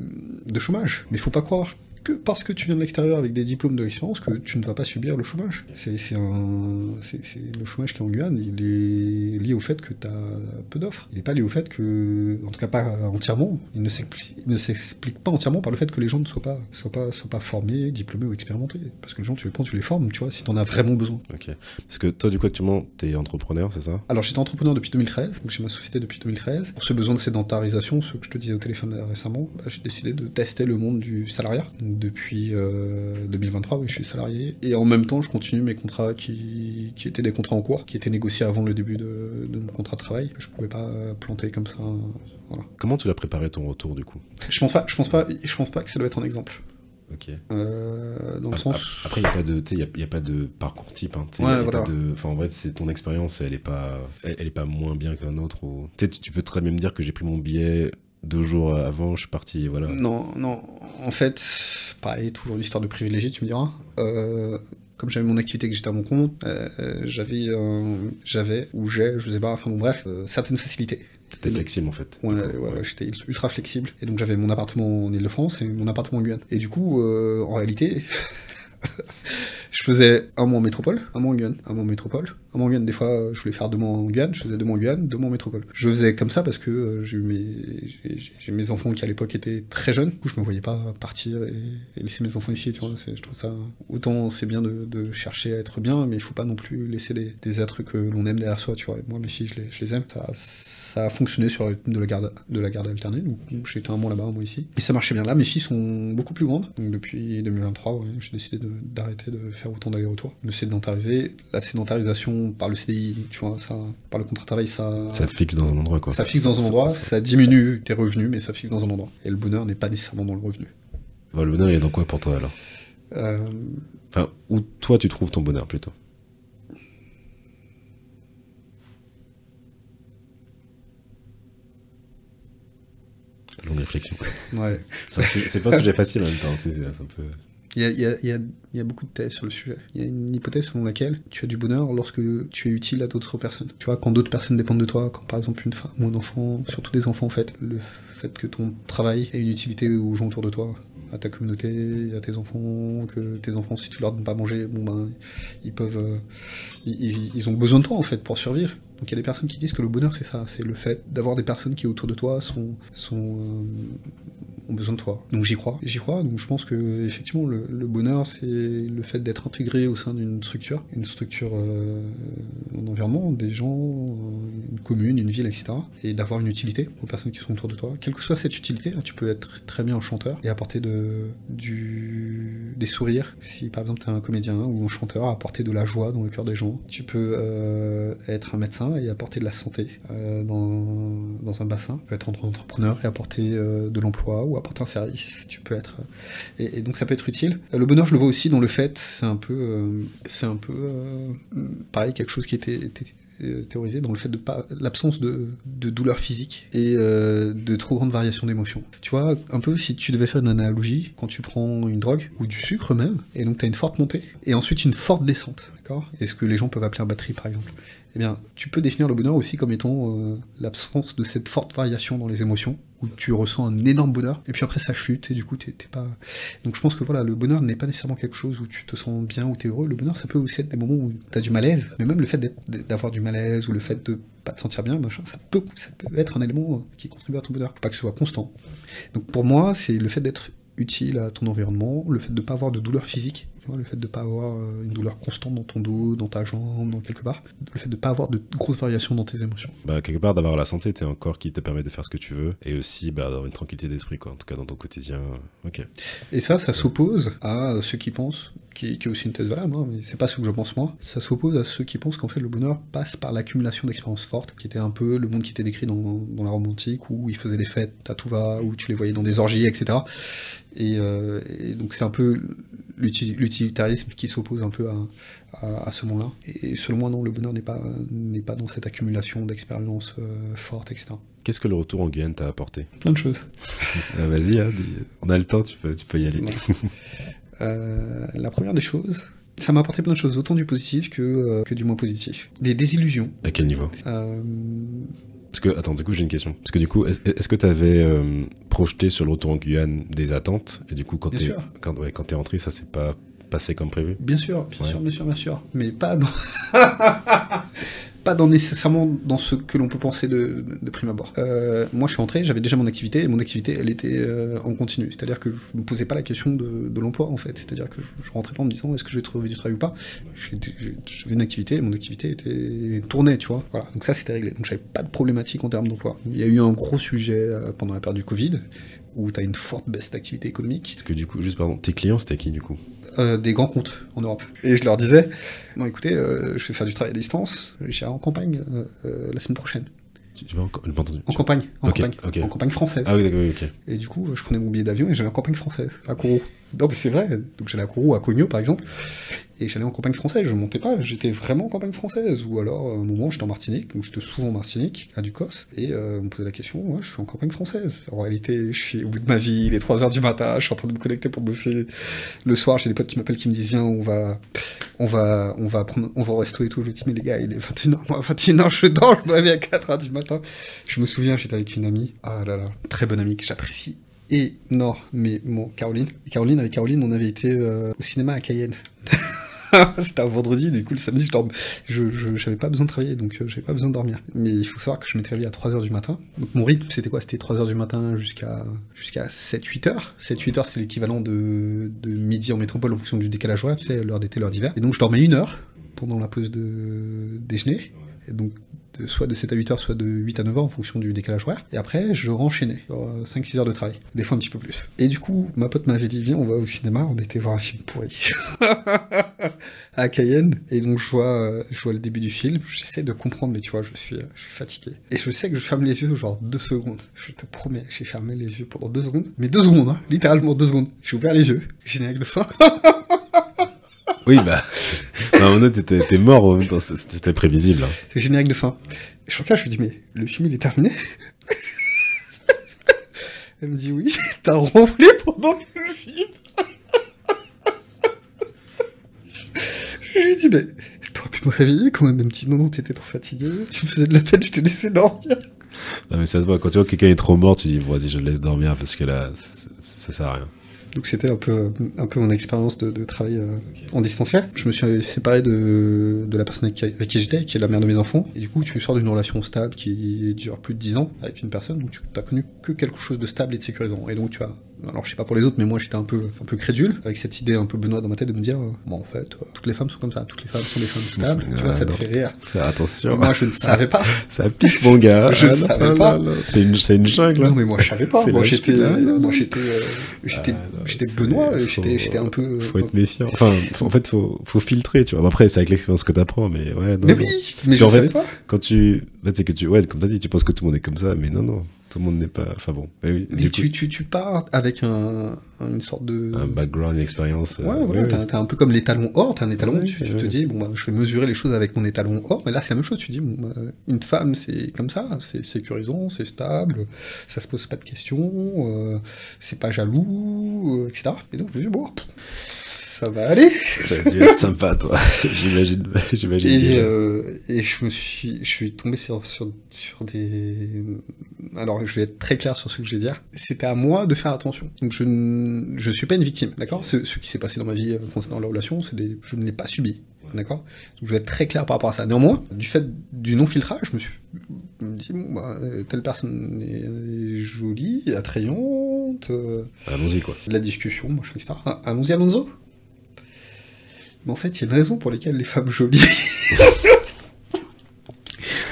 de chômage. Mais faut pas croire que parce que tu viens de l'extérieur avec des diplômes de l'expérience que tu ne vas pas subir le chômage. C'est c'est un, c'est c'est- le chômage qui est en Guyane, il est lié au fait que tu as peu d'offres. Il n'est pas lié au fait que, en tout cas pas entièrement, il ne s'explique il ne s'explique pas entièrement par le fait que les gens ne soient pas, soient pas, soient pas formés, diplômés ou expérimentés. Parce que les gens, tu les prends, tu les formes, tu vois, si tu en as vraiment besoin. Ok. Parce que toi, du coup, actuellement, tu es entrepreneur, c'est ça? Alors j'étais entrepreneur depuis 2013, donc j'ai ma société depuis 2013. Pour ce besoin de sédentarisation, ce que je te disais au téléphone là, récemment, bah, j'ai décidé de tester le monde du salariat. Donc, depuis euh, 2023, oui, je suis salarié. Et en même temps, je continue mes contrats qui, qui étaient des contrats en cours, qui étaient négociés avant le début de, de mon contrat de travail. Je pouvais pas planter comme ça. Voilà. Comment tu l'as préparé ton retour, du coup? Je pense pas, je pense pas, je pense pas que ça doit être un exemple. Ok. Euh, dans le Ap- sens. ap- Après, il n'y a, pas de- il y a, pas de parcours type. Hein, Ouais, voilà. pas de- en vrai, c'est ton expérience, elle est pas, elle, elle est pas moins bien qu'un autre. Ou... Tu peux très bien me dire que j'ai pris mon billet deux jours avant, je suis parti, voilà. Non, non. En fait, pareil, toujours une histoire de privilégié, tu me diras. Euh, comme j'avais mon activité que j'étais à mon compte, euh, j'avais, euh, j'avais ou j'ai, je sais pas, enfin bon bref, certaines facilités. C'était flexible, en fait. Ouais, ouais, ouais, j'étais ultra flexible. Et donc j'avais mon appartement en Ile-de-France et mon appartement en Guyane. Et du coup, en réalité, je faisais un mois en métropole, un mois en Guyane, un mois en métropole, en Guyane. Des fois, je voulais faire deux mois en Guyane, je faisais deux mois en Guyane, deux mois en métropole. Je faisais comme ça parce que euh, j'ai mes, enfants qui à l'époque étaient très jeunes. Du coup, je me voyais pas partir et, laisser mes enfants ici. Tu vois, je trouve ça autant c'est bien de, de chercher à être bien, mais il faut pas non plus laisser des, êtres que l'on aime derrière soi. Tu vois, moi, mes filles, je les, aime. Ça, a fonctionné sur le rythme de la garde, de la garde alternée. J'étais un mois là-bas, un mois ici. Et ça marchait bien. Là, mes filles sont beaucoup plus grandes. Donc, depuis 2023, ouais, j'ai décidé de- d'arrêter de, faire autant d'allers-retours, de sédentariser. La sédentarisation par le CDI, tu vois, ça, par le contrat de travail, ça, Ça fixe dans un endroit, quoi. ça fixe dans un endroit, ça diminue tes revenus, mais ça fixe dans un endroit. Et le bonheur n'est pas nécessairement dans le revenu. Le bonheur, il est dans quoi pour toi, alors? Euh, Enfin, où toi, tu trouves ton bonheur, plutôt? Longue réflexion. ouais. C'est pas un sujet facile en même temps, c'est un peu... Il y a, beaucoup de thèses sur le sujet. Il y a une hypothèse selon laquelle tu as du bonheur lorsque tu es utile à d'autres personnes. Tu vois, quand d'autres personnes dépendent de toi, quand par exemple une femme ou un enfant, surtout des enfants en fait, le fait que ton travail ait une utilité aux gens autour de toi, à ta communauté, à tes enfants, que tes enfants, si tu leur donnes pas à manger, bon ben, ils peuvent, euh, ils, ils ont besoin de toi en fait pour survivre. Donc il y a des personnes qui disent que le bonheur c'est ça, c'est le fait d'avoir des personnes qui autour de toi sont, sont euh, ont besoin de toi. Donc j'y crois, j'y crois. Donc je pense que effectivement le, bonheur c'est le fait d'être intégré au sein d'une structure, une structure, euh, un environnement, des gens, euh, une commune, une ville, etc. Et d'avoir une utilité aux personnes qui sont autour de toi. Quelle que soit cette utilité, hein, tu peux être très bien un chanteur et apporter de, du, des sourires. Si par exemple tu es un comédien ou un chanteur, apporter de la joie dans le cœur des gens. Tu peux euh, être un médecin et apporter de la santé euh, dans, dans, un bassin. Tu peux être entrepreneur et apporter de l'emploi apporter un service. Tu peux être euh, et, donc ça peut être utile. Le bonheur, je le vois aussi dans le fait, c'est un peu, euh, c'est un peu pareil quelque chose qui était, était théorisé dans le fait de l'absence de, douleur physique et euh, de trop grande variation d'émotions. Tu vois, un peu si tu devais faire une analogie, quand tu prends une drogue ou du sucre même, et donc tu as une forte montée et ensuite une forte descente, d'accord? Et ce que les gens peuvent appeler un batterie par exemple. Eh bien, tu peux définir le bonheur aussi comme étant euh, l'absence de cette forte variation dans les émotions, où tu ressens un énorme bonheur, et puis après ça chute, et du coup t'es pas... Donc je pense que voilà, le bonheur n'est pas nécessairement quelque chose où tu te sens bien ou t'es heureux, le bonheur ça peut aussi être des moments où t'as du malaise, mais même le fait d'avoir du malaise, ou le fait de pas te sentir bien, machin, ça peut, ça peut être un élément qui contribue à ton bonheur, pas que ce soit constant. Donc pour moi, c'est le fait d'être utile à ton environnement, le fait de pas avoir de douleur physique, le fait de ne pas avoir une douleur constante dans ton dos, dans ta jambe, dans quelque part, le fait de ne pas avoir de grosses variations dans tes émotions. Bah, quelque part, d'avoir la santé, t'es un corps qui te permet de faire ce que tu veux, et aussi bah, d'avoir une tranquillité d'esprit, quoi, en tout cas dans ton quotidien. Ok. Et ça, ça s'oppose à ceux qui pensent, qui, qui est aussi une thèse valable, hein, mais c'est pas ce que je pense moi, ça s'oppose à ceux qui pensent qu'en fait le bonheur passe par l'accumulation d'expériences fortes, qui était un peu le monde qui était décrit dans, dans la Rome antique, où ils faisaient des fêtes à tout va, où tu les voyais dans des orgies, etc. Et, euh, et donc c'est un peu l'utilitarisme qui s'oppose un peu à, à, à ce monde-là. Et selon moi, non, le bonheur n'est pas, n'est pas dans cette accumulation d'expériences euh, fortes, etc. Qu'est-ce que le retour en Guyane t'a apporté? Plein de choses. ah, Vas-y, hein, on a le temps, tu peux, tu peux y aller. euh, la première des choses, ça m'a apporté plein de choses, autant du positif que, euh, que du moins positif. Des désillusions. À quel niveau? Euh, Parce que, attends, du coup, j'ai une question. Parce que du coup, est-ce est que tu avais euh, projeté sur le retour en Guyane des attentes? Et du coup, quand t'es quand, ouais, quand es rentré, ça s'est pas passé comme prévu? Bien sûr, bien ouais. sûr, bien sûr, bien sûr. Mais pas dans. pas nécessairement dans ce que l'on peut penser de, de prime abord. Euh, moi, je suis entré, j'avais déjà mon activité, et mon activité, elle était euh, en continu. C'est-à-dire que je me posais pas la question de, l'emploi, en fait. C'est-à-dire que je, je, rentrais pas en me disant est-ce que je vais trouver du travail ou pas? J'avais une activité, et mon activité était tournée, tu vois. Voilà. Donc ça, c'était réglé. Donc j'avais pas de problématique en termes d'emploi. Il y a eu un gros sujet euh, pendant la période du Covid, où tu as une forte baisse d'activité économique. Parce que du coup, juste pardon, tes clients, c'était qui du coup? Euh, des grands comptes en Europe. Et je leur disais, bon écoutez, euh, je vais faire du travail à distance, je vais en campagne euh, la semaine prochaine. Tu vas en, entendu. en campagne, en, okay, campagne okay. en campagne française. Ah oui, d'accord, ok. Et du coup, je prenais mon billet d'avion et j'allais en campagne française, à Kourou. Non, mais c'est vrai. Donc j'allais à Kourou, à Cogno par exemple, et j'allais en campagne française. Je montais pas, j'étais vraiment en campagne française. Ou alors, à un moment, j'étais en Martinique, donc j'étais souvent en Martinique, à Ducos, et euh, on me posait la question, ouais, je suis en campagne française. En réalité, je suis au bout de ma vie, il est 3 heures du matin, je suis en train de me connecter pour bosser. Le soir, j'ai des potes qui m'appellent, qui me disent, viens, on va, on va, on va prendre, on va au resto et tout. Je dis, mais les gars, il est 21h, moi, 21h, je dors, je me réveille à 4 heures du matin. Je me souviens, j'étais avec une amie, ah là là, très bonne amie que j'apprécie énormément Caroline. Et Caroline, avec Caroline, on avait été euh, au cinéma à Cayenne. C'était un vendredi, du coup le samedi, je dormais. Je, je j'avais pas besoin de travailler, donc euh, j'avais pas besoin de dormir. Mais il faut savoir que je m'étais réveillé à 3h du matin. Donc mon rythme, c'était quoi? C'était 3h du matin jusqu'à jusqu'à 7-8 heures. 7-8 heures, c'était l'équivalent de, de midi en métropole en fonction du décalage horaire, tu sais, l'heure d'été, l'heure d'hiver. Et donc je dormais une heure pendant la pause de déjeuner. Et donc soit de 7 à 8 heures, soit de 8 à 9 heures en fonction du décalage horaire. Et après, je renchaînais, 5-6 heures de travail, des fois un petit peu plus. Et du coup, ma pote m'avait dit, viens, on va au cinéma, on était voir un film pourri. à Cayenne. Et donc, je vois, je vois le début du film, j'essaie de comprendre, mais tu vois, je suis, je suis fatigué. Et je sais que je ferme les yeux, genre 2 secondes. Je te promets, j'ai fermé les yeux pendant 2 secondes. Mais 2 secondes, hein, littéralement 2 secondes. J'ai ouvert les yeux, générique de fin. Oui, bah. non, non, t'étais mort en même temps, c'était prévisible. Hein. C'est générique de fin. Et je regarde, je lui dis, mais le film, il est terminé Elle me dit, oui, t'as ronflé pendant tout le film. je lui dis, mais t'aurais pu me réveiller quand même. Elle me dit, non, non, t'étais trop fatigué, tu me faisais de la peine, je te laissais dormir. Non, mais ça se voit, quand tu vois que quelqu'un est trop mort, tu dis, vas-y, je le laisse dormir parce que là, ça, ça sert à rien. Donc c'était un peu, un mon expérience de, travail euh, en distanciel. Je me suis séparé de, de la personne avec qui, avec qui j'étais, qui est la mère de mes enfants. Et du coup, tu sors d'une relation stable qui dure plus de 10 ans avec une personne, donc tu n'as connu que quelque chose de stable et de sécurisant. Et donc tu as alors je sais pas pour les autres, mais moi j'étais un peu, un peu crédule, avec cette idée un peu Benoît dans ma tête de me dire, euh, bon en fait, euh, toutes les femmes sont comme ça, toutes les femmes sont des femmes stables, tu vois, Ah, ça te fait rire. Attention. Moi je ne savais pas. Ça pique, mon gars. Je Ah, non, savais non, pas. C'est une, c'est une jungle. Non hein. mais moi je savais pas. C'est Moi j'étais, moi j'étais, euh, j'étais, Ah, j'étais Benoît, j'étais, j'étais un peu. Faut être méfiant. Enfin, en fait, faut, faut filtrer, tu vois. Après, c'est avec l'expérience que t'apprends, mais ouais, non. Mais oui, mais je savais pas. Quand tu, en fait, c'est que tu, ouais, comme t'as dit, tu penses que tout le monde est comme ça, mais non, non. Tout le monde n'est pas, enfin bon. Mais oui, Mais du tu, coup, tu, tu pars avec un, une sorte de. un background, une expérience. euh, Ouais, voilà, ouais, t'as- ouais. t'as un peu comme l'étalon or, t'as un étalon, Ouais, tu, te dis, bon, bah, je vais mesurer les choses avec mon étalon or, mais là, c'est la même chose, tu dis, bon, bah, une femme, c'est comme ça, c'est sécurisant, c'est stable, ça se pose pas de questions, euh, c'est pas jaloux, euh, etc. Et donc, je me dis, bon, pff, ça va aller. Ça a dû être sympa, toi. j'imagine, j'imagine. Et, euh, et je me suis, je suis tombé sur, sur, sur des. Alors, je vais être très clair sur ce que je vais dire. C'était à moi de faire attention. Donc, je ne je suis pas une victime, d'accord? Ce, ce qui s'est passé dans ma vie euh, concernant la relation, c'est des, je ne l'ai pas subi, d'accord? Donc, je vais être très clair par rapport à ça. Néanmoins, du fait du non-filtrage, je me suis je me dis, bon, bah, euh, telle personne est jolie, attrayante, euh, Allons-y, quoi. la discussion, machin, etc. Ah, Allons-y, Alonso Mais en fait, il y a une raison pour lesquelles les femmes jolies...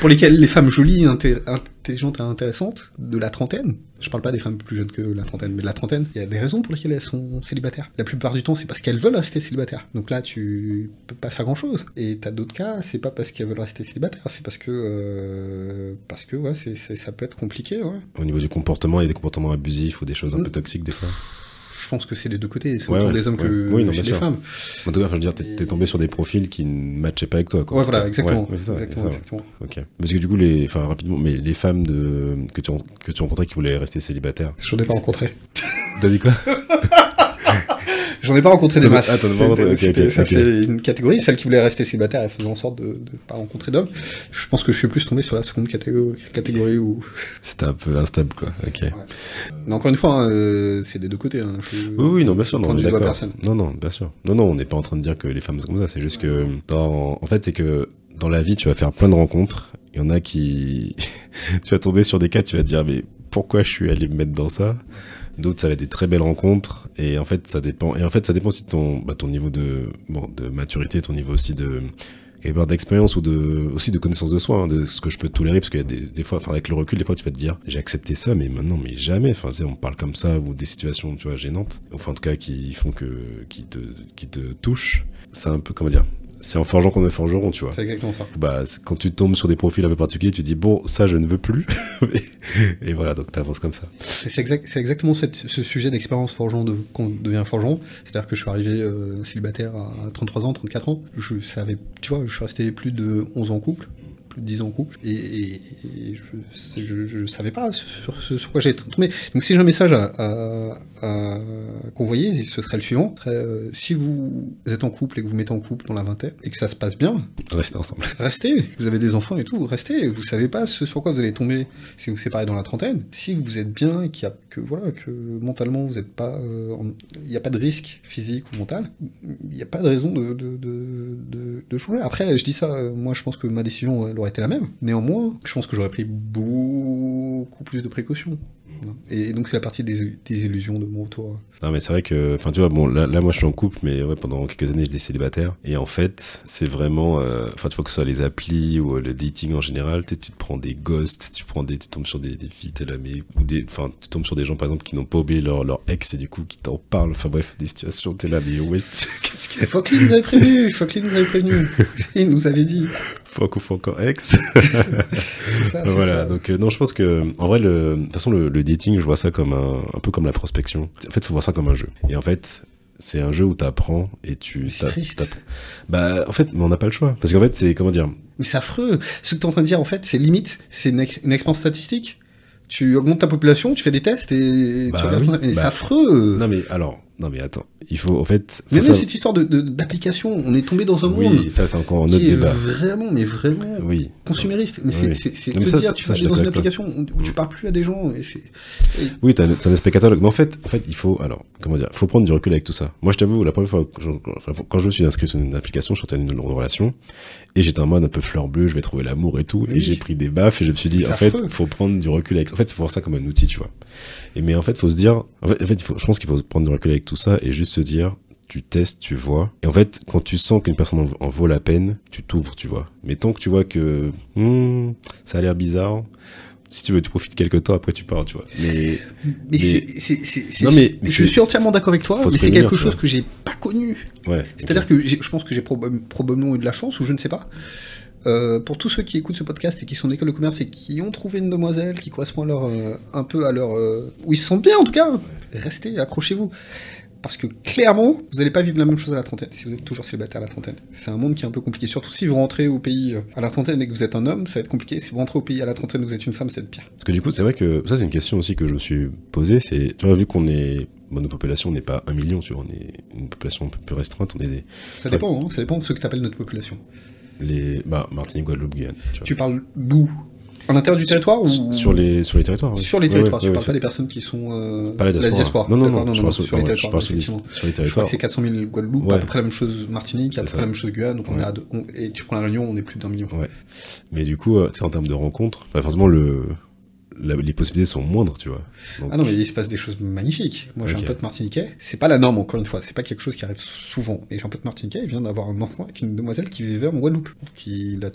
pour lesquelles les femmes jolies, intelligentes et intéressantes de la trentaine, je parle pas des femmes plus jeunes que la trentaine, mais de la trentaine, il y a des raisons pour lesquelles elles sont célibataires. La plupart du temps, c'est parce qu'elles veulent rester célibataires. Donc là, tu peux pas faire grand-chose. Et t'as d'autres cas, c'est pas parce qu'elles veulent rester célibataires, c'est parce que... euh, parce que, ouais, ça peut être compliqué, ouais. Au niveau du comportement, il y a des comportements abusifs ou des choses un peu toxiques, des fois. Je pense que c'est les deux côtés, c'est Ouais, autant ouais, des hommes ouais. que Oui, non, chez les femmes. En tout cas, je veux dire, t'es, tombé sur des profils qui ne matchaient pas avec toi, quoi. Ouais, voilà, exactement. Ça, exactement, ça, exactement. Ok. Parce que du coup, les, enfin, rapidement, mais les femmes de, que tu, que tu rencontrais qui voulaient rester célibataires. J'en ai pas rencontré. T'as dit quoi? J'en ai pas rencontré des masses. ah, rencontré, ça, c'est une catégorie. Celle qui voulait rester célibataire, elle faisait en sorte de ne pas rencontrer d'hommes. Je pense que je suis plus tombé sur la seconde catégorie, catégorie où. C'était un peu instable, quoi. Ok. Mais encore une fois, hein, euh, c'est des deux côtés. hein. Je- Oui, oui, non, bien sûr, non, d'accord. personne. Non, non, bien sûr. Non, non, on n'est pas en train de dire que les femmes sont comme ça. C'est juste que, dans, en fait, c'est que dans la vie, tu vas faire plein de rencontres. Il y en a qui, tu vas tomber sur des cas, tu vas te dire, mais pourquoi je suis allé me mettre dans ça? D'autres, ça va être des très belles rencontres. Et en fait, ça dépend. Et en fait, ça dépend aussi de ton, bah, ton niveau de, maturité, ton niveau aussi de, d'expérience ou de, aussi de connaissance de soi, hein, de ce que je peux tolérer, parce qu'il y a des, des fois, enfin, avec le recul, des fois, tu vas te dire, j'ai accepté ça, mais maintenant, mais jamais. Enfin, on parle comme ça, ou des situations, tu vois, gênantes. Enfin, en tout cas, qui font que, qui te, qui te touchent. C'est un peu, comment dire, c'est en forgeant qu'on est forgeron, tu vois. C'est exactement ça. Bah, quand tu tombes sur des profils un peu particuliers, tu dis, bon, ça, je ne veux plus. et, voilà, donc t'avances comme ça. C'est exact- exactement cette- ce sujet d'expérience forgeron de, quand on devient forgeron. C'est-à-dire que je suis arrivé euh, célibataire à 33 ans, 34 ans. Je savais, tu vois, je suis resté plus de 11 ans en couple, plus de 10 ans en couple, et, et- et je, c'est- je, je savais pas sur, ce- sur quoi j'étais tombé. Donc si j'ai un message à, à, à convoyer, ce serait le suivant. Euh, si vous êtes en couple et que vous mettez en couple dans la vingtaine, et que ça se passe bien, Restez ensemble. Restez, vous avez des enfants et tout, restez. Vous savez pas ce sur quoi vous allez tomber si vous séparez dans la trentaine. Si vous êtes bien et qu'il y a que voilà que mentalement vous êtes pas, euh, il n'y a pas de risque physique ou mental, il n'y a pas de raison de, de, de, de- changer. Après, je dis ça, euh, moi je pense que ma décision aurait été la même. Néanmoins, je pense que j'aurais pris beaucoup plus de précautions. Et donc c'est la partie des, des illusions de mon retour. Non, mais c'est vrai que, enfin, tu vois, bon, là, là, moi, je suis en couple, mais ouais, pendant quelques années, j'étais célibataire. Et en fait, c'est vraiment, euh, enfin, tu vois, que ce soit les applis ou euh, le dating en général, tu te prends des ghosts, tu prends des, tu tombes sur des, des filles, là, mais, ou des, enfin, tu tombes sur des gens, par exemple, qui n'ont pas oublié leur, leur ex et du coup, qui t'en parlent. Enfin, bref, des situations, t'es là, mais ouais, qu'est-ce qu'il a? Fuck nous avait prévenu, Fuck nous avait prévenu. Il nous avait dit. Fuck ou faut encore ex? Ça, voilà, ça. donc euh, non, je pense que en vrai, le, de toute façon, le, le dating, je vois ça comme un, un peu comme la prospection. En fait, faut voir ça comme un jeu. Et en fait, c'est un jeu où t'apprends et tu. C'est t'a- triste. t'apprends. Bah, en fait, mais on n'a pas le choix. Parce qu'en fait, c'est comment dire. Mais c'est affreux. Ce que tu es en train de dire, en fait, c'est limite, c'est une, une expérience statistique. Tu augmentes ta population, tu fais des tests et Bah tu oui, c'est bah, affreux. Non mais alors, Non mais attends, il faut en fait. Mais même ça- cette histoire de- de- d'application, on est tombé dans un monde Oui, ça c'est encore un autre débat. vraiment, mais vraiment Oui. consumériste. Mais Oui. c'est- te ça, dire, tu vas aller dans une application où, où tu Mm. parles plus à des gens. Et Oui, t'as un, aspect catalogue. Mais en fait, en fait, il faut, alors, comment dire, faut prendre du recul avec tout ça. Moi, je t'avoue, la première fois, que je- quand je me suis inscrit sur une application, je sortais d'une longue relation, et j'étais en mode un peu fleur bleue, je vais trouver l'amour et tout, et j'ai pris des baffes, et je me suis dit, en fait, faut prendre du recul avec, en fait, c'est pour ça comme un outil, tu vois. Et mais en fait, faut se dire, en fait, en fait, faut, je pense qu'il faut prendre du recul avec tout ça, et juste se dire, tu testes, tu vois. Et en fait, quand tu sens qu'une personne en, vaut la peine, tu t'ouvres, tu vois. Mais tant que tu vois que, hmm, ça a l'air bizarre, si tu veux, tu profites quelques temps, après tu pars, tu vois. Mais, Mais Non, mais- je suis entièrement d'accord avec toi, mais c'est quelque chose que j'ai pas connu. ouais. C'est-à-dire que j'ai- je pense que j'ai proba- probablement eu de la chance, ou je ne sais pas. Euh, pour tous ceux qui écoutent ce podcast et qui sont en école de commerce et qui ont trouvé une demoiselle qui correspond à leur, euh, un peu à leur... euh, où ils se sentent bien en tout cas, restez, accrochez-vous. Parce que clairement, vous n'allez pas vivre la même chose à la trentaine, si vous êtes toujours célibataire à la trentaine. C'est un monde qui est un peu compliqué, surtout si vous rentrez au pays euh, à la trentaine et que vous êtes un homme, ça va être compliqué. Si vous rentrez au pays à la trentaine et que vous êtes une femme, ça va être pire. Parce que du coup, c'est vrai que ça, c'est une question aussi que je me suis posée. C'est, tu vois, vu qu'on est, bon, notre population n'est pas un million, tu vois, on est une population un peu plus restreinte. On est des, Ça dépend, hein, ça dépend de ce que tu appelles notre population. les, bah, Martinique, Guadeloupe, Guyane. Tu parles d'où? À l'intérieur du territoire ou Sur les, sur les territoires. oui. Sur les Ouais, territoires, ouais, tu ouais, parles sur- pas des personnes qui sont euh, Pas la diaspora. Non, non, non, je non, parle sur, sur, les ouais, je territoires, sur les, sur les Je crois territoires. que c'est 400 000 Guadeloupe, Ouais. à peu près la même chose Martinique, à peu près la même chose Guyane, donc on Ouais. est à deux- on- et tu prends la Réunion, on est plus d'un million. Ouais. Mais du coup, euh, tu sais, en termes de rencontres, bah, forcément, le, la- les possibilités sont moindres, tu vois. Donc, Ah non, mais il se passe des choses magnifiques. Moi, j'ai Ok. un pote martiniquais. C'est pas la norme, encore une fois. C'est pas quelque chose qui arrive souvent. Et j'ai un pote martiniquais, il vient d'avoir un enfant avec une demoiselle qui vivait en Guadeloupe. Il a,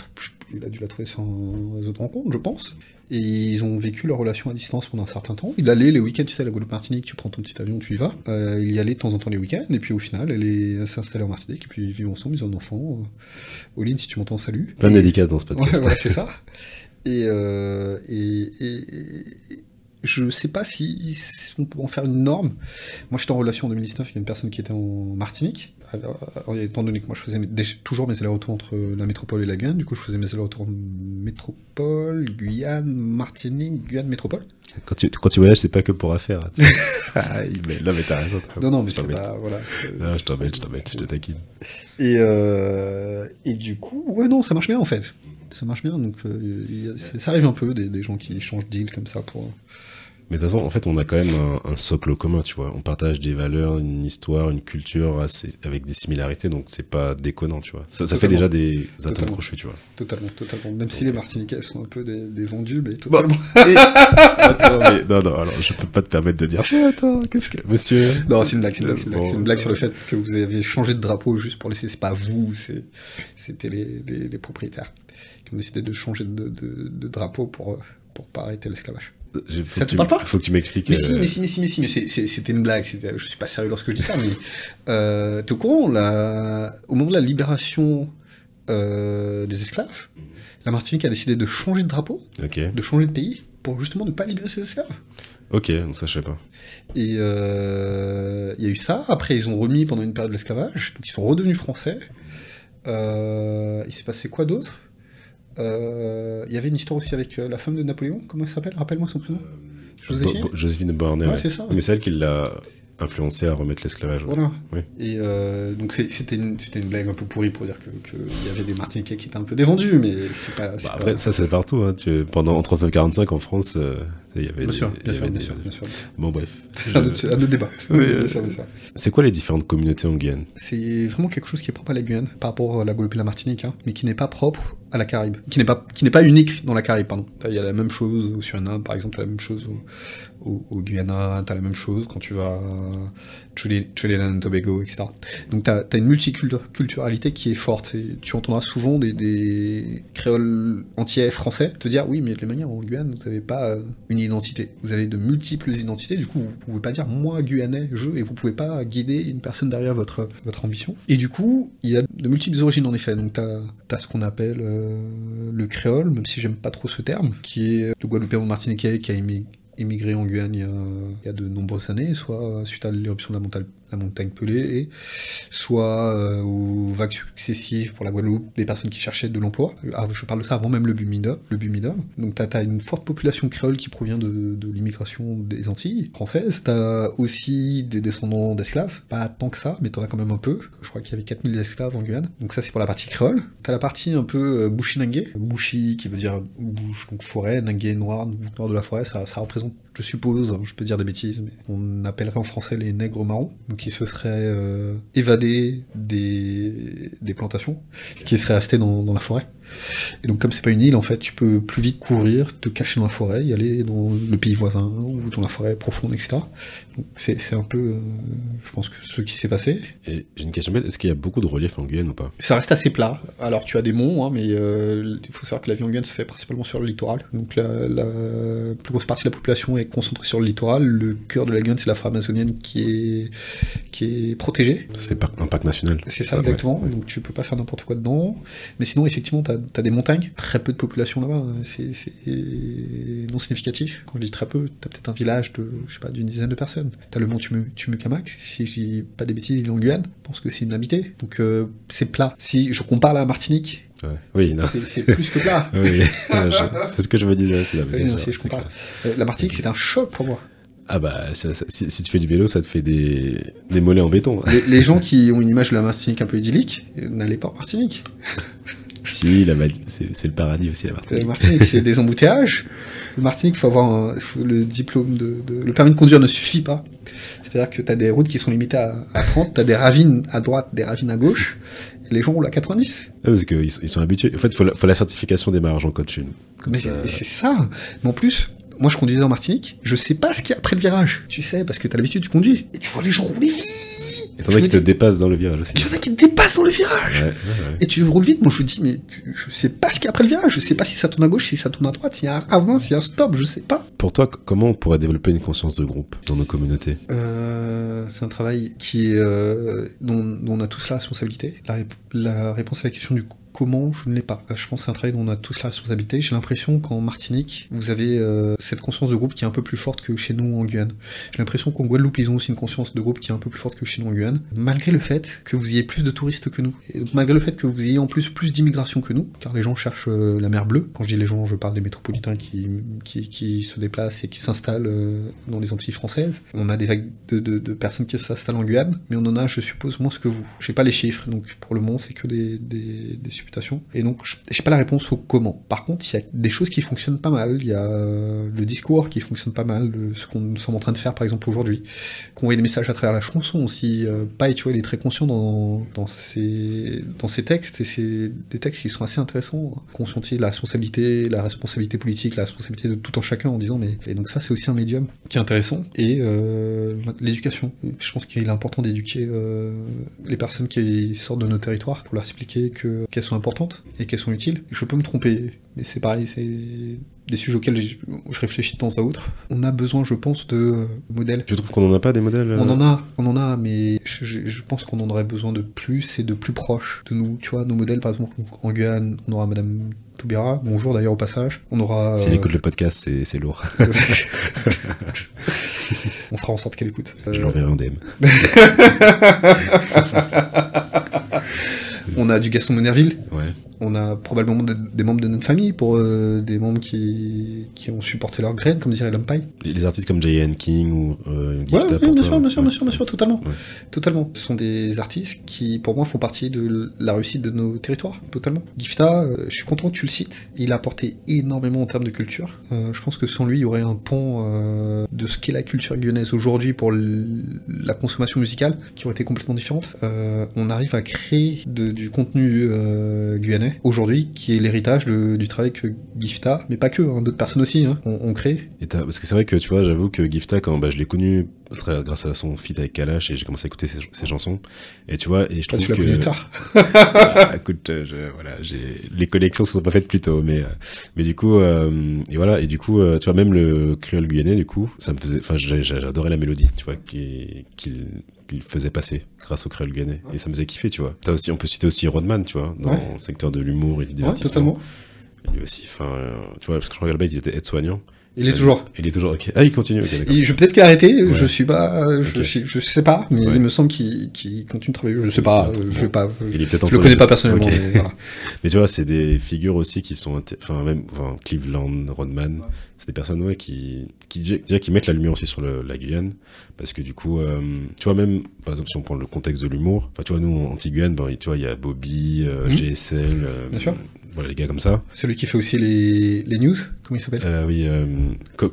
il a dû la trouver sur un réseau de rencontres, je pense. Et ils ont vécu leur relation à distance pendant un certain temps. Il allait les week-ends, tu sais, à la Guadeloupe-Martinique, tu prends ton petit avion, tu y vas. Euh, il y allait de temps en temps les week-ends. Et puis au final, elle est- s'est installée en Martinique. Et puis ils vivent ensemble, ils ont un enfant. Euh, Oline, si tu m'entends, salut. plein de Et- dédicaces dans ce podcast. Ouais, voilà, c'est ça. Et, euh, et, et- et je sais pas si, si on peut en faire une norme. Moi, j'étais en relation en 2019 avec une personne qui était en Martinique. Alors, alors, étant donné que moi, je faisais mes- toujours mes allers-retours entre la métropole et la Guyane, du coup, je faisais mes allers-retours en métropole, Guyane, Martinique, Guyane, métropole. Quand tu, quand tu voyages, c'est pas que pour affaires. hein. Ah, mais, non, mais t'as raison. Non, non, mais Je t'embête. Voilà. Non, je t'embête, je t'embête, je te taquine. Et, euh, et du coup, ouais, non, ça marche bien en fait. Ça marche bien, donc euh, a- ça arrive un peu des, des gens qui changent deal comme ça pour. Mais de toute façon, en fait, on a quand même un, un socle commun, tu vois. On partage des valeurs, une histoire, une culture assez, avec des similarités, donc c'est pas déconnant, tu vois. Ça, ça fait déjà des atomes crochus, tu vois. Totalement, totalement. Même si les Martiniquais sont un peu des, des vendus, mais totalement. Attends, mais non, non, alors je peux pas te permettre de dire ça. Attends, qu'est-ce que. Monsieur? Non, c'est une blague, c'est une blague, c'est une blague. Bon, C'est une blague euh, sur le fait que vous avez changé de drapeau juste pour laisser. C'est pas vous, c'est c'était les, les, les propriétaires qui ont décidé de changer de, de, de drapeau pour euh, pour pas arrêter l'esclavage. faut Ça te parle pas? Faut que tu m'expliques. Mais euh, si, mais si, mais si, mais si, mais c'est- c'est- c'était une blague. Je suis pas sérieux lorsque je dis ça, mais euh, t'es au courant Au moment de la libération euh, des esclaves, la Martinique a décidé de changer de drapeau, de changer de pays pour justement ne pas libérer ses esclaves. ok, ça je sais pas. Et euh, il y a eu ça. Après, ils ont remis pendant une période de l'esclavage. Donc, ils sont redevenus français. Euh, il s'est passé quoi d'autre? Euh, Il y avait une histoire aussi avec euh, la femme de Napoléon. Comment elle s'appelle? Rappelle-moi son prénom. Joséphine? Bo- Joséphine Bornet, Ouais, ouais. c'est ça. Mais c'est elle qui l'a influencé à remettre l'esclavage. Voilà. Oui. Et euh, donc, c'était une, blague un peu pourrie pour dire qu'il que y avait des Martiniquais qui étaient un peu dévendus, mais c'est pas. Bah, pas- après, ça c'est partout. Hein. Tu... Pendant en 39-45 en France, euh, il y avait Bien des- sûr, bien sûr, bien sûr, bien sûr. Bon, bref. Un autre, un autre débat. Oui, euh. C'est quoi les différentes communautés en Guyane C'est vraiment quelque chose qui est propre à la Guyane par rapport à la Guadeloupe et la Martinique, hein, mais qui n'est pas propre à la Caraïbe, qui n'est pas qui n'est pas unique dans la Caraïbe, pardon. Il y a la même chose au Suriname, par exemple, la même chose au, au, au Guyana, t'as la même chose quand tu vas à Trinidad and Tobago, etc. Donc t'as as une multiculturalité qui est forte et tu entendras souvent des, des créoles entiers français te dire oui mais de la manière en Guyane vous n'avez pas euh, une identité, vous avez de multiples identités, du coup vous pouvez pas dire moi Guyanais je et vous pouvez pas guider une personne derrière votre votre ambition. Et du coup il y a de multiples origines en effet, donc t'as as ce qu'on appelle euh, le créole, même si j'aime pas trop ce terme, qui est le Guadeloupéen martiniquais qui a émis émigré en Guyane il y, a, il y a de nombreuses années, soit suite à l'éruption de la montagne, la montagne pelée, soit euh, aux vagues successives pour la Guadeloupe, des personnes qui cherchaient de l'emploi. Ah, je parle de ça avant même le Bumida. Le Bumida. Donc tu as, une forte population créole qui provient de, l'immigration des Antilles françaises. Tu as aussi des descendants d'esclaves, pas tant que ça, mais tu en as quand même un peu. Je crois qu'il y avait 4000 esclaves en Guyane. Donc ça c'est pour la partie créole. Tu as la partie un peu euh, Bushinangue. Bushi qui veut dire bouche, donc forêt, Nangue noir, nord de la forêt, ça, représente je suppose, je peux dire des bêtises, mais on appellerait en français les nègres marrons, qui se seraient euh, évadés des, des plantations, qui seraient restés dans, dans la forêt. Et donc comme c'est pas une île, en fait, tu peux plus vite courir, te cacher dans la forêt, y aller dans le pays voisin ou dans la forêt profonde, etc. Donc c'est un peu, euh, je pense que ce qui s'est passé. Et j'ai une question bête, est-ce qu'il y a beaucoup de relief en Guyane ou pas? Ça reste assez plat. Alors tu as des monts, hein, mais euh, il faut savoir que la vie en Guyane se fait principalement sur le littoral. Donc la, la plus grosse partie de la population est concentrée sur le littoral. Le cœur de la Guyane, c'est la forêt amazonienne qui est qui est protégée. C'est un parc national. C'est ça, ouais. exactement. Donc tu peux pas faire n'importe quoi dedans. Mais sinon, effectivement, t'as as des montagnes, très peu de population là-bas. C'est non significatif. Quand je dis très peu, t'as peut-être un village de, je sais pas, d'une dizaine de personnes. T'as le mont Tumu- Tumukamax, si je dis pas des bêtises, il est en Guyane. Je pense que c'est inhabité. Donc euh, c'est plat. Si je compare la Martinique, Ouais. Oui, non. c'est plus que plat. Oui, c'est ce que je me disais aussi. là, Oui, sûr, je. Euh, La Martinique, c'est un choc pour moi. Ah bah, ça- ça- si, si tu fais du vélo, ça te fait des, des mollets en béton. Les, les gens qui ont une image de la Martinique un peu idyllique, n'allez pas en Martinique. si, la c'est le paradis aussi, la La Martinique. Martinique, c'est des embouteillages. Le Martinique, il faut avoir un- faut- le diplôme de, de- Le permis de conduire ne suffit pas. C'est-à-dire que tu as des routes qui sont limitées à, à 30, tu as des ravines à droite, des ravines à gauche, et les gens roulent à 90. Ah, parce qu'ils sont, ils sont habitués. En fait, il faut, la- faut la certification des marges en coach. une. Comme Mais ça. c'est ça. Mais en plus, moi je conduisais en Martinique, je sais pas ce qu'il y a après le virage. Tu sais, parce que tu as l'habitude, tu conduis. Et tu vois les gens rouler vite. Et t'en as qui te dépassent dans le virage aussi. Il y en a qui te dépassent dans le virage. Ouais, ouais, ouais. Et tu roules vite, moi je dis, mais tu- je sais pas ce qu'il y a après le virage, je sais pas si ça tourne à gauche, si ça tourne à droite, s'il y a un avant, s'il y a un stop, je sais pas. Pour toi, comment on pourrait développer une conscience de groupe dans nos communautés? Euh, c'est un travail qui est, euh, dont, dont on a tous la responsabilité. La, rép- la réponse à la question du comment, je ne l'ai pas. Je pense que c'est un travail dont on a tous la responsabilité. J'ai l'impression qu'en Martinique, vous avez euh, cette conscience de groupe qui est un peu plus forte que chez nous en Guyane. J'ai l'impression qu'en Guadeloupe, ils ont aussi une conscience de groupe qui est un peu plus forte que chez nous en Guyane, malgré le fait que vous ayez plus de touristes que nous. Donc, malgré le fait que vous ayez en plus plus d'immigration que nous, car les gens cherchent euh, la mer bleue. Quand je dis les gens, je parle des métropolitains qui, qui, se déplacent et qui s'installent euh, dans les Antilles françaises. On a des vagues de personnes qui s'installent en Guyane, mais on en a, je suppose, moins que vous. J'ai pas les chiffres, donc pour le moment, c'est que des, des, des Et donc, je- j'ai pas la réponse au comment. Par contre, il y a des choses qui fonctionnent pas mal. Il y a euh, le discours qui fonctionne pas mal, le- ce qu'on nous sommes en train de faire, par exemple, aujourd'hui. Qu'on voit des messages à travers la chanson aussi. Euh, Pai, tu vois, il est très conscient dans, dans, ses, textes, et c'est des textes qui sont assez intéressants. hein. Conscientise la responsabilité, la responsabilité politique, la responsabilité de tout en chacun en disant, mais. Et donc, ça, c'est aussi un médium qui est intéressant. Et euh, l'éducation. Je pense qu'il est important d'éduquer euh, les personnes qui sortent de nos territoires pour leur expliquer que qu'elles sont importantes et qu'elles sont utiles. Je peux me tromper, mais c'est pareil, c'est des sujets auxquels je, réfléchis de temps à autre. On a besoin, je pense, de euh, modèles. Tu trouves qu'on en a pas des modèles euh On en a, on en a, mais je, pense qu'on en aurait besoin de plus et de plus proches de nous. Tu vois, nos modèles, par exemple, en Guyane, on aura Madame Toubira, bonjour d'ailleurs au passage. On aura. Si elle euh, écoute le podcast, c'est lourd. on fera en sorte qu'elle écoute. Je Euh, leur enverrai un DM. on a du Gaston Monerville, Ouais. On a probablement de- des membres de notre famille, pour euh, des membres qui, qui ont supporté leur graine, comme dirait Lumpy. Les, artistes comme J.N. King ou euh, Ouais, bien sûr, bien sûr, bien sûr, bien sûr, totalement. Ouais. Totalement. Ce sont des artistes qui, pour moi, font partie de la réussite de nos territoires, totalement. Gifta, euh, je suis content que tu le cites. Il a apporté énormément en termes de culture. Euh, je pense que sans lui, il y aurait un pont de ce qu'est la culture guyanaise aujourd'hui pour la consommation musicale qui aurait été complètement différente. On arrive à créer de- du contenu euh, aujourd'hui qui est l'héritage du travail que Gifta, mais pas que, hein, d'autres personnes aussi, hein, ont, ont créé. Et parce que c'est vrai que tu vois, j'avoue que Gifta, quand bah, je l'ai connu grâce à son feat avec Kalash et j'ai commencé à écouter ses, ses chansons, et tu vois, et je Toi, trouve tu l'as que. connu tard. Ah, écoute, euh, je, voilà, j'ai les connexions se sont pas faites plus tôt, mais euh, mais du coup, euh, et voilà, et du coup, tu vois, même le créole guyanais, du coup, ça me faisait, enfin, j'adorais la mélodie, tu vois, qui- qu'il qu'il faisait passer grâce au créole guyanais, et ça me faisait kiffer, tu vois. T'as aussi, on peut citer aussi Rodman, tu vois, dans Ouais. le secteur de l'humour et du Ouais, divertissement. totalement. Lui aussi, enfin, euh, tu vois, parce que je regarde le base, il était aide-soignant. Il est toujours. Il est toujours, ok. Ah, il continue, ok, d'accord. Je peut-être qu'il a arrêté, Ouais. je suis pas, je, suis, je sais pas, mais Ouais. il me semble qu'il continue de travailler. Je sais pas, euh, je sais pas. Il est peut-être Je entre le connais pas personnellement, mais voilà. Mais tu vois, c'est des figures aussi qui sont, enfin même, enfin Cleveland, Rodman, c'est des personnes ouais qui, qui déjà qui mettent la lumière aussi sur le- la Guyane, parce que du coup, euh, tu vois même, par exemple si on prend le contexte de l'humour, enfin tu vois nous en anti-Guyane, ben, tu vois il y a Bobby, euh, Mhm. GSL, euh, Bien sûr. Voilà les gars comme ça. Celui qui fait aussi les, les news, comment il s'appelle? Euh, oui, euh, Co-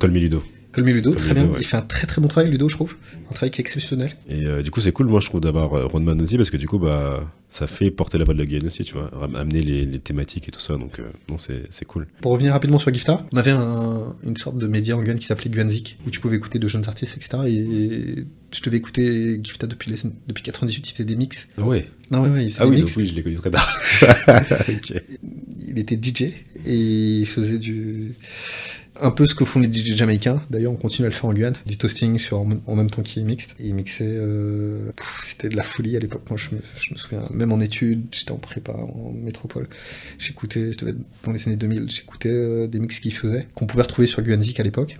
Colmy Ludo. Très bien. ouais. Il fait un très très bon travail, Ludo, je trouve. Un travail qui est exceptionnel. Et euh, du coup c'est cool, moi je trouve d'avoir euh, Rodman aussi, parce que du coup bah ça fait porter la voix de la aussi, tu vois, amener les, les thématiques et tout ça, donc euh, non c'est cool. Pour revenir rapidement sur Gifta, on avait un- une sorte de média en Guyane qui s'appelait Guanzik, où tu pouvais écouter de jeunes artistes, etc. Et je devais écouter Gifta depuis, les, depuis 98, il faisait des mix. Ah ouais? Non, ouais, ouais, il Ah oui, mix. donc oui, je l'ai connu très tard. Il était DJ et il faisait du un peu ce que font les DJ jamaïcains. D'ailleurs, on continue à le faire en Guyane, du toasting sur en même temps qu'il mixte. Et mixait, euh, c'était de la folie à l'époque. Moi, je me, souviens, même en études, j'étais en prépa, en métropole. J'écoutais, je dans les années 2000, j'écoutais euh, des mix qu'il faisait, qu'on pouvait retrouver sur Guanzik à l'époque.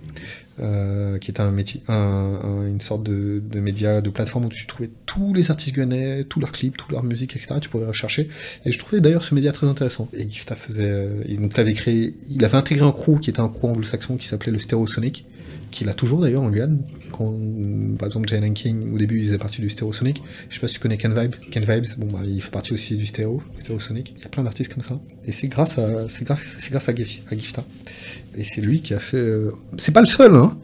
Euh, qui était un métier, un, un- une sorte de, de média, de plateforme où tu trouvais tous les artistes guyanais, tous leurs clips, toute leur musique, etc. Tu pouvais rechercher. Et je trouvais d'ailleurs ce média très intéressant. Et Gifta faisait, euh, donc l'avait créé, il avait intégré un crew qui était un crew anglo-saxon qui s'appelait le Stereosonic, qu'il a toujours d'ailleurs en Guyane. Quand, par exemple, Jalen King, au début, il faisait partie du Stereosonic. Je sais pas si tu connais Ken Vibe. Ken Vibes, bon, bah, il fait partie aussi du Stereo, Stereosonic. Il y a plein d'artistes comme ça. Et c'est grâce à, c'est grâce, grâce à, Gif- à Gifta. Et c'est lui qui a fait. euh, C'est pas le seul, hein.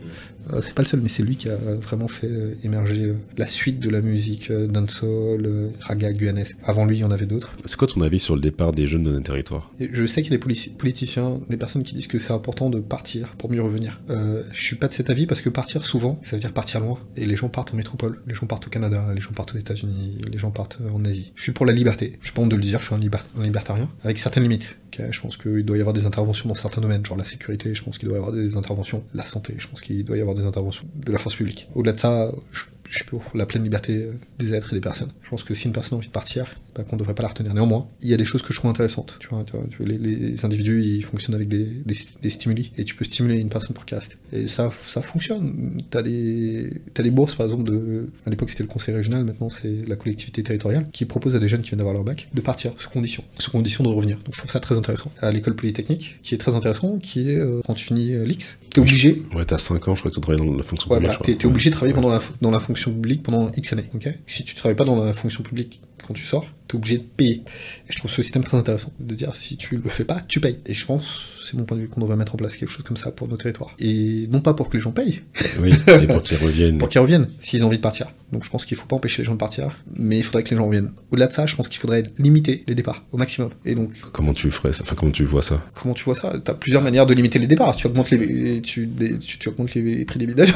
Euh, c'est pas le seul, mais c'est lui qui a vraiment fait euh, émerger euh, la suite de la musique dancehall, raga guyanaise. Avant lui, il y en avait d'autres. C'est quoi ton avis sur le départ des jeunes de notre territoire? Et je sais qu'il y a des politiciens, des personnes qui disent que c'est important de partir pour mieux revenir. Euh, je suis pas de cet avis parce que partir souvent, ça veut dire partir loin. Et les gens partent en métropole, les gens partent au Canada, les gens partent aux États-Unis, les gens partent en Asie. Je suis pour la liberté. Je suis pas honte de le dire, je suis un libertarien avec certaines limites. Je pense qu'il doit y avoir des interventions dans certains domaines, genre la sécurité. Je pense qu'il doit y avoir des interventions, la santé. Je pense qu'il doit y avoir des interventions de la force publique. Au-delà de ça, je, je suis pour la pleine liberté des êtres et des personnes. Je pense que si une personne a envie de partir, bah, qu'on ne devrait pas la retenir. Néanmoins, il y a des choses que je trouve intéressantes. Tu vois, tu vois, tu vois, les, les individus, ils fonctionnent avec des, des, des stimuli, et tu peux stimuler une personne pour qu'elle reste. Et ça, ça fonctionne. T'as des, t'as des bourses, par exemple, de, à l'époque c'était le conseil régional, maintenant c'est la collectivité territoriale, qui propose à des jeunes qui viennent d'avoir leur bac de partir, sous condition, sous condition de revenir. Donc je trouve ça très intéressant. À l'école polytechnique, qui est très intéressant, qui est euh, quand tu finis euh, l'X, t'es obligé Ouais, t'as 5 ans, je crois que tu travailles dans la fonction Ouais, publique. voilà, t'es t'es obligé de travailler Ouais. pendant la, dans la fonction publique pendant X années, ok? Si tu travailles pas dans la fonction publique quand tu sors, t'es obligé de payer. Et je trouve ce système très intéressant, de dire si tu le fais pas, tu payes. Et je pense, c'est mon point de vue, qu'on devrait mettre en place quelque chose comme ça pour nos territoires. Et non pas pour que les gens payent, Oui, et pour qu'ils reviennent. pour qu'ils reviennent, s'ils ont envie de partir. Donc je pense qu'il faut pas empêcher les gens de partir, mais il faudrait que les gens reviennent. Au-delà de ça, je pense qu'il faudrait limiter les départs au maximum. Et donc, Comment tu ferais ça? Enfin, comment tu vois ça? Comment tu vois ça? T'as plusieurs manières de limiter les départs. Tu augmentes les, tu, les- tu, tu augmentes les prix des billets.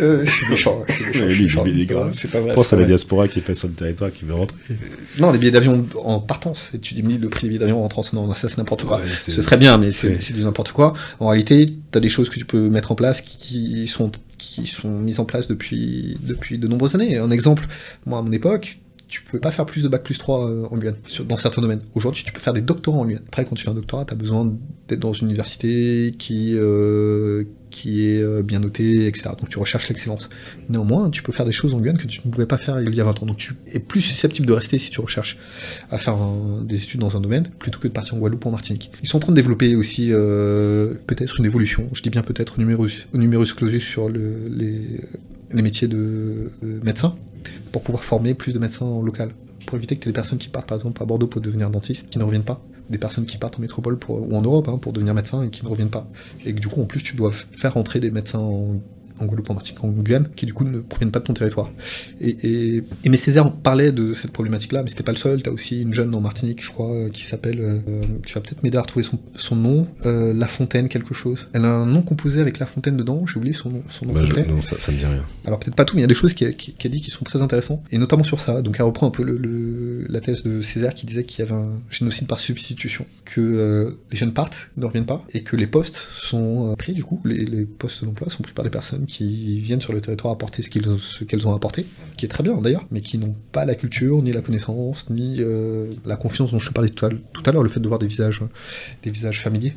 Euh, je suis méchant, je suis méchant, Ouais, je suis lui, méchant. il est grave. C'est pas vrai. Pense à la diaspora qui est pas sur le territoire, qui veut rentrer. Non, les billets d'avion en partance. Et tu diminues le prix des billets d'avion en rentrant. Non, ça c'est n'importe quoi. Ouais, Ce serait bien, mais c'est du n'importe quoi. En réalité, t'as des choses que tu peux mettre en place qui sont qui sont mises en place depuis depuis de nombreuses années. Un exemple, moi à mon époque. Tu pouvais pas faire plus de bac plus 3 euh, en Guyane, dans certains domaines. Aujourd'hui, tu peux faire des doctorats en Guyane. Après, quand tu fais un doctorat, tu as besoin d'être dans une université qui, euh, qui est euh, bien notée, etc. Donc tu recherches l'excellence. Néanmoins, tu peux faire des choses en Guyane que tu ne pouvais pas faire il y a 20 ans. Donc tu es plus susceptible de rester si tu recherches à faire des études dans un domaine, plutôt que de partir en Guadeloupe ou en Martinique. Ils sont en train de développer aussi peut-être une évolution, je dis bien peut-être, au numerus clausus sur le- les, les métiers de médecin, pour pouvoir former plus de médecins en. Pour éviter que tu aies des personnes qui partent par exemple à Bordeaux pour devenir dentiste, qui ne reviennent pas. Des personnes qui partent en métropole ou en Europe hein, pour devenir médecin et qui ne reviennent pas. Et que du coup, en plus, tu dois faire rentrer des médecins en Guadeloupe, en Martinique, en Guyane, qui du coup ne proviennent pas de ton territoire. Et, et, Aimé Césaire parlait de cette problématique-là, mais c'était pas le seul. T'as aussi une jeune en Martinique, je crois, euh, qui s'appelle, euh, tu vas peut-être m'aider à retrouver son, son nom, euh, La Fontaine quelque chose. Elle a un nom composé avec La Fontaine dedans, j'ai oublié son nom, son nom Bah, je-. Non, ça, ça me dit rien. Alors peut-être pas tout, mais il y a des choses qu'elle qui, a dit qui sont très intéressantes, et notamment sur ça. Donc elle reprend un peu le, le- la thèse de Césaire qui disait qu'il y avait un génocide par substitution, que euh, les jeunes partent, ne reviennent pas, et que les postes sont pris du coup, les, les postes d'emploi sont pris par des personnes qui viennent sur le territoire apporter ce qu'elles ont apporté, qui est très bien d'ailleurs, mais qui n'ont pas la culture, ni la connaissance, ni euh, la confiance dont je te parlais tout à, l'heure, le fait de voir des visages, des visages familiers,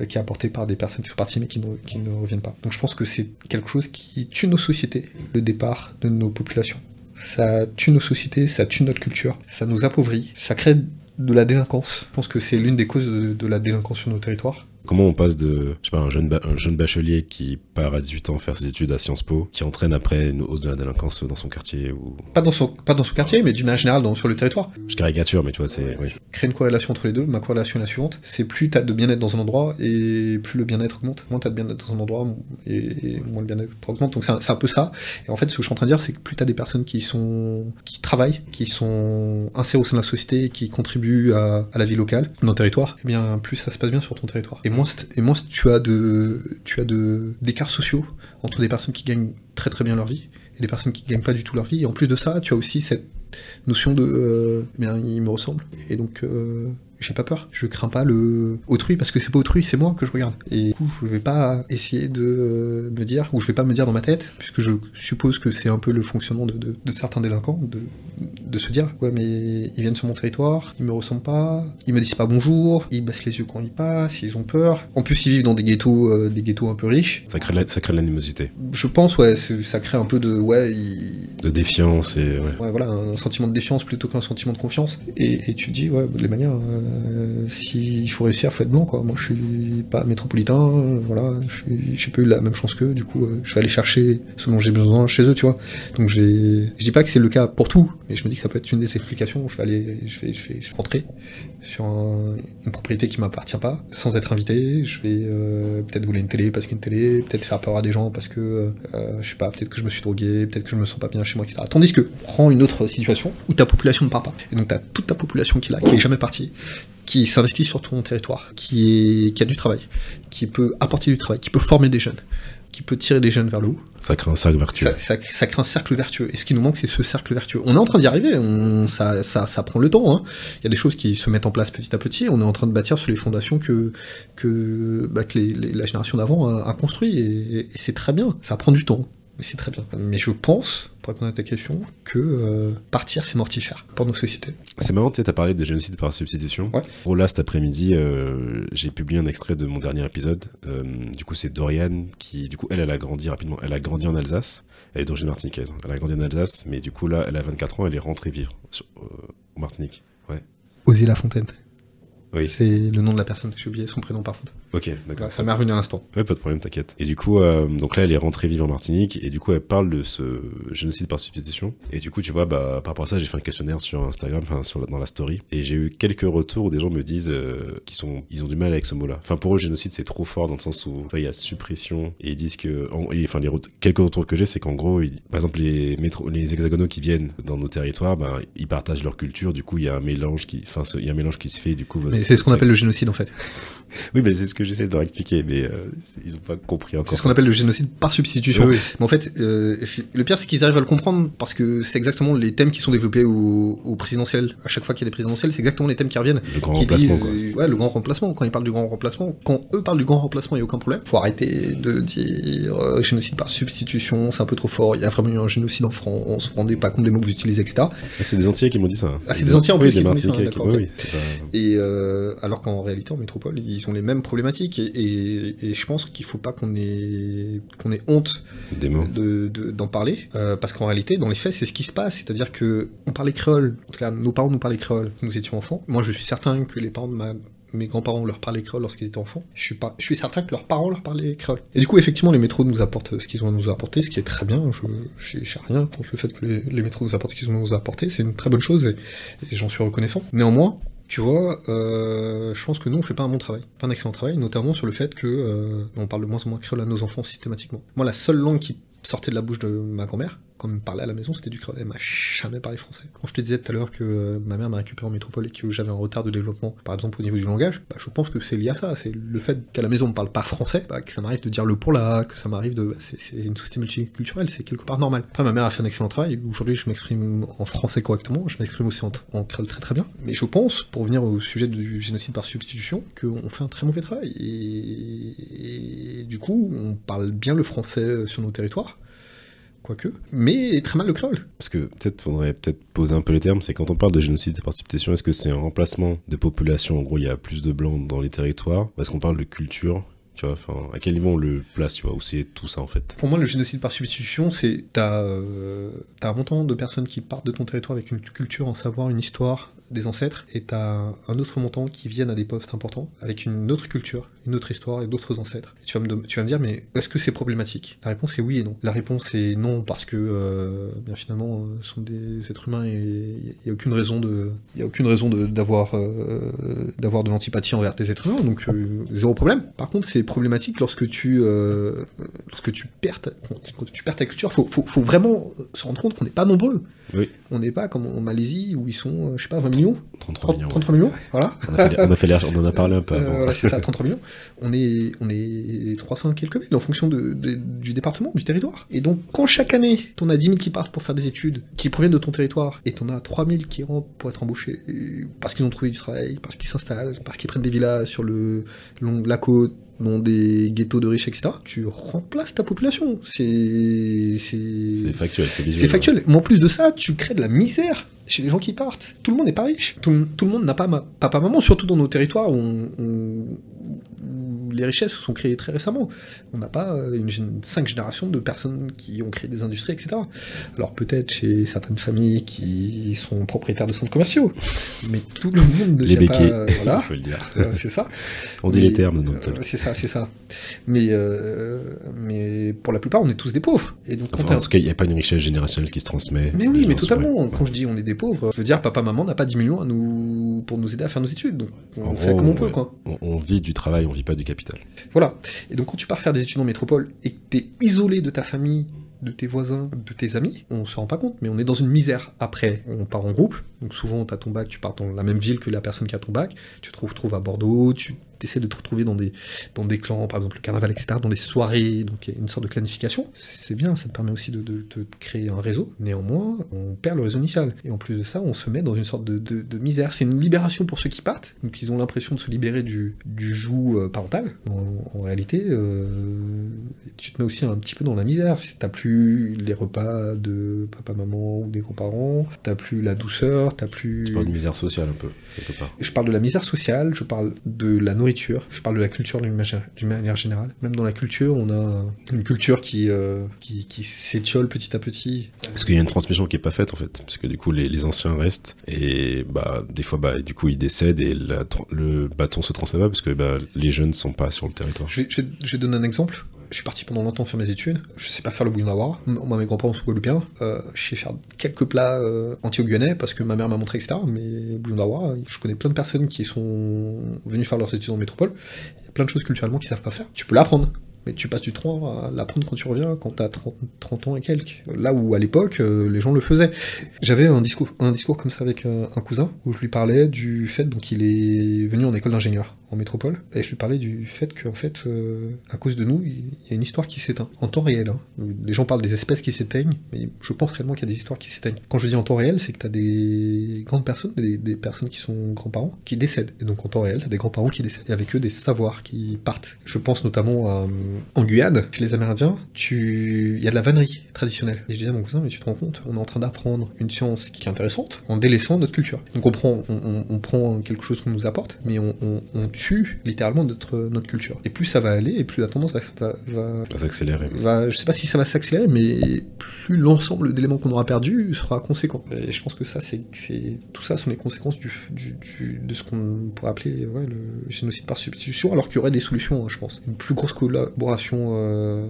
euh, qui est apporté par des personnes qui sont parties mais qui ne, qui ne reviennent pas. Donc je pense que c'est quelque chose qui tue nos sociétés, le départ de nos populations. Ça tue nos sociétés, ça tue notre culture, ça nous appauvrit, ça crée de la délinquance. Je pense que c'est l'une des causes de la délinquance sur nos territoires. Comment on passe de, je sais pas, un jeune, un jeune bachelier qui part à 18 ans faire ses études à Sciences Po, qui entraîne après une hausse de la délinquance dans son quartier ou... Pas dans son, pas dans son quartier, mais d'une manière générale dans, sur le territoire. Je caricature, mais tu vois, c'est... Oui. Créer une corrélation entre les deux. Ma corrélation est la suivante. C'est plus t'as de bien-être dans un endroit et plus le bien-être augmente. Moins t'as de bien-être dans un endroit et, et moins le bien-être augmente. Donc c'est un, peu ça. Et en fait, ce que je suis en train de dire, c'est que plus t'as des personnes qui sont, qui travaillent, qui sont insérées au sein de la société, qui contribuent à, à la vie locale, dans le territoire, et bien plus ça se passe bien sur ton territoire. Et et moins tu as de, tu d'écarts sociaux entre des personnes qui gagnent très très bien leur vie et des personnes qui gagnent pas du tout leur vie. Et en plus de ça, tu as aussi cette notion de euh, eh il me ressemble et donc euh, j'ai pas peur. Je crains pas le autrui parce que c'est pas autrui c'est moi que je regarde. Et du coup je vais pas essayer de euh, me dire ou je vais pas me dire dans ma tête puisque je suppose que c'est un peu le fonctionnement de, de- de certains délinquants de, de se dire ouais mais ils viennent sur mon territoire ils me ressemblent pas ils me disent pas bonjour ils baissent les yeux quand ils passent ils ont peur. En plus ils vivent dans des ghettos euh, des ghettos un peu riches. Ça crée, la- ça crée l'animosité, je pense ouais ça crée un peu de ouais ils, de défiance et... Ouais. Ouais, voilà, un sentiment de défiance plutôt qu'un sentiment de confiance. Et, et tu te dis, ouais, de les manières, euh, s'il faut réussir, faut être blanc, quoi. Moi, je suis pas métropolitain, euh, voilà, je j'ai pas eu la même chance qu'eux, du coup, euh, je vais aller chercher ce dont j'ai besoin chez eux, tu vois. Donc, je dis pas que c'est le cas pour tout, mais je me dis que ça peut être une des explications. Je vais aller, je vais, je rentrer sur un- une propriété qui m'appartient pas, sans être invité. Je vais euh, peut-être voler une télé parce qu'il y a une télé, peut-être faire peur à des gens parce que, euh, je sais pas, peut-être que je me suis drogué, peut-être que je me sens pas bien chez moi, etc. Tandis que, prends une autre situation où ta population ne part pas. Et donc, t'as toute ta population qui est là, qui est jamais partie, qui s'investit sur ton territoire, qui, est, qui a du travail, qui peut apporter du travail, qui peut former des jeunes, qui peut tirer des jeunes vers le haut. Ça crée un cercle vertueux. Ça, ça- ça crée un cercle vertueux. Et ce qui nous manque, c'est ce cercle vertueux. On est en train d'y arriver. On, ça, ça, ça prend le temps. hein. Il y a des choses qui se mettent en place petit à petit. On est en train de bâtir sur les fondations que, que, bah, que les- les- la génération d'avant a, a construit. Et, et c'est très bien. Ça prend du temps. Mais c'est très bien. Mais je pense, pour répondre à ta question, que euh, partir, c'est mortifère pour nos sociétés. C'est marrant, tu t'as parlé de génocide par substitution. Ouais. Gros, là, cet après-midi, euh, j'ai publié un extrait de mon dernier épisode. Euh, du coup, c'est Dorian qui, du coup, elle, elle a grandi rapidement. Elle a grandi en Alsace. Elle est d'origine martiniquaise. Elle a grandi en Alsace, mais du coup, là, elle a 24 ans, elle est rentrée vivre sur, en Martinique. Osier La Fontaine. Oui. C'est le nom de la personne. J'ai oublié son prénom par contre. Ok, d'accord. Ça m'est revenu à l'instant. Ouais, pas de problème, t'inquiète. Et du coup, euh, donc là, elle est rentrée vivre en Martinique, et du coup, elle parle de ce génocide par substitution. Et du coup, tu vois, bah, par rapport à ça, j'ai fait un questionnaire sur Instagram, enfin, dans la story, et j'ai eu quelques retours où des gens me disent euh, qu'ils sont, ils ont du mal avec ce mot-là. Enfin, pour eux, génocide, c'est trop fort dans le sens où, il y a suppression, et ils disent que, en- et, enfin, les quelques retours que j'ai, c'est qu'en gros, ils- par exemple, les métro, les hexagonaux qui viennent dans nos territoires, ben, ils partagent leur culture, du coup, il y a un mélange qui, enfin, il y a un mélange qui se fait, du coup. Mais c'est ce qu'on appelle le génocide en fait. Oui, mais c'est ce que j'essaie de leur expliquer, mais euh, ils ont pas compris encore. C'est ce qu'on appelle le génocide par substitution. Oui. Mais en fait, euh, le pire c'est qu'ils arrivent à le comprendre parce que c'est exactement les thèmes qui sont développés au, au présidentiel. À chaque fois qu'il y a des présidentielles, c'est exactement les thèmes qui reviennent. Le grand qui remplacement, disent, quoi. euh, ouais, le grand remplacement. Quand ils parlent du grand remplacement, quand eux parlent du grand remplacement, il n'y a aucun problème. Faut arrêter de dire euh, génocide par substitution, c'est un peu trop fort. Il y a vraiment eu un génocide en France. On se rendait pas compte des mots que vous utilisez, etc. Ah, c'est des Antillais qui m'ont dit ça. Ah, c'est des Antillais en plus oui, qui m'ont dit ça, Martiniquais qui- d'accord, oui, ok. oui, c'est pas- Et alors qu'en réalité, en métropole, ils ont les mêmes problématiques. Et, et- et je pense qu'il faut pas qu'on ait, qu'on ait honte des mots. de- de- d'en parler, euh, parce qu'en réalité, dans les faits, c'est ce qui se passe. C'est-à-dire que on parlait créole. En tout cas, nos parents nous parlaient créole quand nous étions enfants. Moi, je suis certain que les parents de ma mes grands-parents leur parlaient créole lorsqu'ils étaient enfants. Je suis pas, je suis certain que leurs parents leur parlaient créole. Et du coup, effectivement, les métros nous apportent ce qu'ils ont à nous apporter, ce qui est très bien. Je, j'ai rien contre le fait que les, les métros nous apportent ce qu'ils ont à nous apporter. C'est une très bonne chose et, et j'en suis reconnaissant. Néanmoins, tu vois, euh, je pense que nous, on fait pas un bon travail, pas un excellent travail, notamment sur le fait que euh, on parle de moins en moins créole à nos enfants systématiquement. Moi, la seule langue qui sortait de la bouche de ma grand-mère, quand elle me parlait à la maison, c'était du créole. Elle m'a jamais parlé français. Quand je te disais tout à l'heure que euh, ma mère m'a récupéré en métropole et que j'avais un retard de développement, par exemple au niveau du langage, bah, je pense que c'est lié à ça. C'est le fait qu'à la maison on ne parle pas français, bah, que ça m'arrive de dire le pour là, que ça m'arrive de. C'est une société multiculturelle, c'est quelque part normal. Après, ma mère a fait un excellent travail. Aujourd'hui, je m'exprime en français correctement, je m'exprime aussi en, créole très très bien. Mais je pense, pour venir au sujet du génocide par substitution, qu'on fait un très mauvais travail. et du coup, on parle bien le français sur nos territoires quoique, mais très mal le créole. Parce que peut-être faudrait peut-être poser un peu les termes, c'est quand on parle de génocide par substitution, est-ce que c'est un remplacement de population, en gros il y a plus de blancs dans les territoires, ou est-ce qu'on parle de culture? Tu vois, à quel niveau on le place, tu vois, ou c'est tout ça en fait? Pour moi, le génocide par substitution, c'est t'as euh, as un montant de personnes qui partent de ton territoire avec une culture, un savoir, une histoire, des ancêtres, et t'as un autre montant qui viennent à des postes importants, avec une autre culture, une autre histoire et d'autres ancêtres. tu, vas me, tu vas me dire, mais est-ce que c'est problématique? La réponse est oui et non. La réponse est non, parce que, euh, bien finalement, euh, ce sont des êtres humains et il n'y a aucune raison de, y a aucune raison d'avoir euh, d'avoir de l'antipathie envers des êtres humains, donc zéro problème. Par contre, c'est problématique lorsque tu, lorsque tu perds ta, quand tu perds ta culture, faut, faut, faut vraiment se rendre compte qu'on n'est pas nombreux. Oui. On n'est pas comme en Malaisie où ils sont, je sais pas, 20 millions 33 millions. 33 millions, voilà. On a, fait, on, en a parlé un peu avant. voilà, c'est ça, 33 millions. On est, on est 300 quelques mille en fonction de, du département, du territoire. Et donc, quand chaque année, t'en as 10 000 qui partent pour faire des études, qui proviennent de ton territoire, et t'en as 3 000 qui rentrent pour être embauchés, parce qu'ils ont trouvé du travail, parce qu'ils s'installent, parce qu'ils prennent des villas sur le long la côte, dans des ghettos de riches, etc., tu remplaces ta population. C'est. C'est factuel, c'est visuel. C'est factuel. Mais en plus de ça, tu crées de la misère chez les gens qui partent. Tout le monde n'est pas riche. Tout, le monde n'a pas ma, papa, maman, surtout dans nos territoires où on, les richesses se sont créées très récemment. On n'a pas euh, une, cinq générations de personnes qui ont créé des industries, etc. Alors peut-être chez certaines familles qui sont propriétaires de centres commerciaux, mais tout le monde ne les pas. Euh, voilà, faut le dire. Euh, c'est ça. On dit les termes. donc. c'est ça, c'est ça. Mais mais pour la plupart, on est tous des pauvres. Et donc, enfin, en tout cas, il n'y a pas une richesse générationnelle qui se transmet. Mais oui, mais totalement. Quand je dis on est des pauvres, je veux dire papa maman n'a pas 10 millions à nous pour nous aider à faire nos études. Donc on fait comme on peut, quoi. On, on vit du travail, on pas du capital. Voilà. Et donc quand tu pars faire des études en métropole et que tu es isolé de ta famille, de tes voisins, de tes amis, on se rend pas compte, mais on est dans une misère. Après, on part en groupe, donc souvent tu as ton bac, tu pars dans la même ville que la personne qui a ton bac, tu te retrouves à Bordeaux, tu essaies de te retrouver dans des, dans des clans, par exemple le carnaval, etc., dans des soirées, donc il y a une sorte de clanification. C'est bien, ça te permet aussi de, de, créer un réseau. Néanmoins, on perd le réseau initial. Et en plus de ça, on se met dans une sorte de, de misère. C'est une libération pour ceux qui partent, donc ils ont l'impression de se libérer du, du joug euh, parental. En, réalité, euh, tu te mets aussi un petit peu dans la misère. T'as plus les repas de papa, maman ou des grands-parents, t'as plus la douceur, t'as plus... Tu parles de misère sociale un peu, quelque part. Je parle de la misère sociale, je parle de la nourriture je parle de la culture d'une manière générale. Même dans la culture, on a une culture qui, euh, qui, s'étiole petit à petit. Parce qu'il y a une transmission qui est pas faite en fait, parce que du coup les, anciens restent et bah des fois bah du coup ils décèdent et le bâton se transmet pas parce que bah, les jeunes sont pas sur le territoire. Je vais, je vais donner un exemple je suis parti pendant longtemps faire mes études. Je sais pas faire le bouillon d'avoir. Moi, mes grands-parents sont guadeloupéens. Euh, je sais faire quelques plats euh, anti-guyanais parce que ma mère m'a montré, etc. Mais bouillon d'avoir, je connais plein de personnes qui sont venues faire leurs études en métropole. Il y a plein de choses culturellement qu'ils savent pas faire. Tu peux l'apprendre mais tu passes du temps à l'apprendre quand tu reviens, quand t'as 30, 30 ans et quelques. Là où à l'époque, euh, les gens le faisaient. J'avais un discours, un discours comme ça avec un, cousin, où je lui parlais du fait donc il est venu en école d'ingénieur en métropole, et je lui parlais du fait qu'en fait, euh, à cause de nous, il y a une histoire qui s'éteint, en temps réel. Hein. Les gens parlent des espèces qui s'éteignent, mais je pense réellement qu'il y a des histoires qui s'éteignent. Quand je dis en temps réel, c'est que t'as des grandes personnes, des, personnes qui sont grands-parents, qui décèdent. Et donc en temps réel, t'as des grands-parents qui décèdent. Et avec eux, des savoirs qui partent. Je pense notamment à en Guyane, chez les Amérindiens, tu... il y a de la vannerie traditionnelle. Et je disais à mon cousin, mais tu te rends compte, on est en train d'apprendre une science qui est intéressante en délaissant notre culture. Donc on prend, on, prend quelque chose qu'on nous apporte, mais on, tue littéralement notre, notre culture. Et plus ça va aller, et plus la tendance va, va, va, s'accélérer. Va, je sais pas si ça va s'accélérer, mais plus l'ensemble d'éléments qu'on aura perdus sera conséquent. Et je pense que ça, c'est, tout ça sont les conséquences du, du, de ce qu'on pourrait appeler ouais, le génocide par substitution, alors qu'il y aurait des solutions, hein, je pense. Une plus grosse collaboration euh,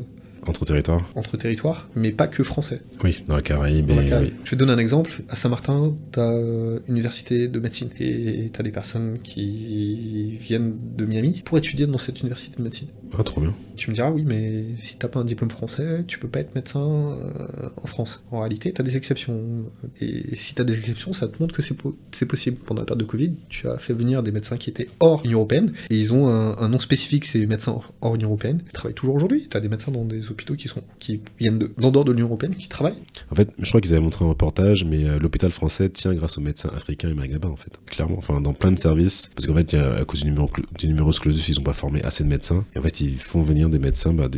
Entre territoires entre territoires, mais pas que français. Oui, dans la Caraïbe. Dans la et- Caraïbe. oui. Je vais te donner un exemple. À Saint-Martin, tu as université de médecine et tu as des personnes qui viennent de Miami pour étudier dans cette université de médecine. Ah, trop bien. Tu me diras, oui, mais si t'as pas un diplôme français, tu peux pas être médecin euh, en France. En réalité, t'as des exceptions. Et si t'as des exceptions, ça te montre que c'est po- c'est possible. Pendant la période de Covid, tu as fait venir des médecins qui étaient hors Union Européenne, et ils ont un, un nom spécifique, c'est médecins hors, hors Union Européenne. Ils travaillent toujours aujourd'hui. T'as des médecins dans des hôpitaux qui, sont, qui viennent de- d'en dehors de l'Union Européenne, qui travaillent. En fait, je crois qu'ils avaient montré un reportage, mais euh, l'hôpital français tient grâce aux médecins africains et maghrébins, en fait. Clairement. Enfin, dans plein de services. Parce qu'en fait, à cause du, numéro, du numerus clausus, ils ont pas formé assez de médecins. Et en fait, font venir des médecins bah,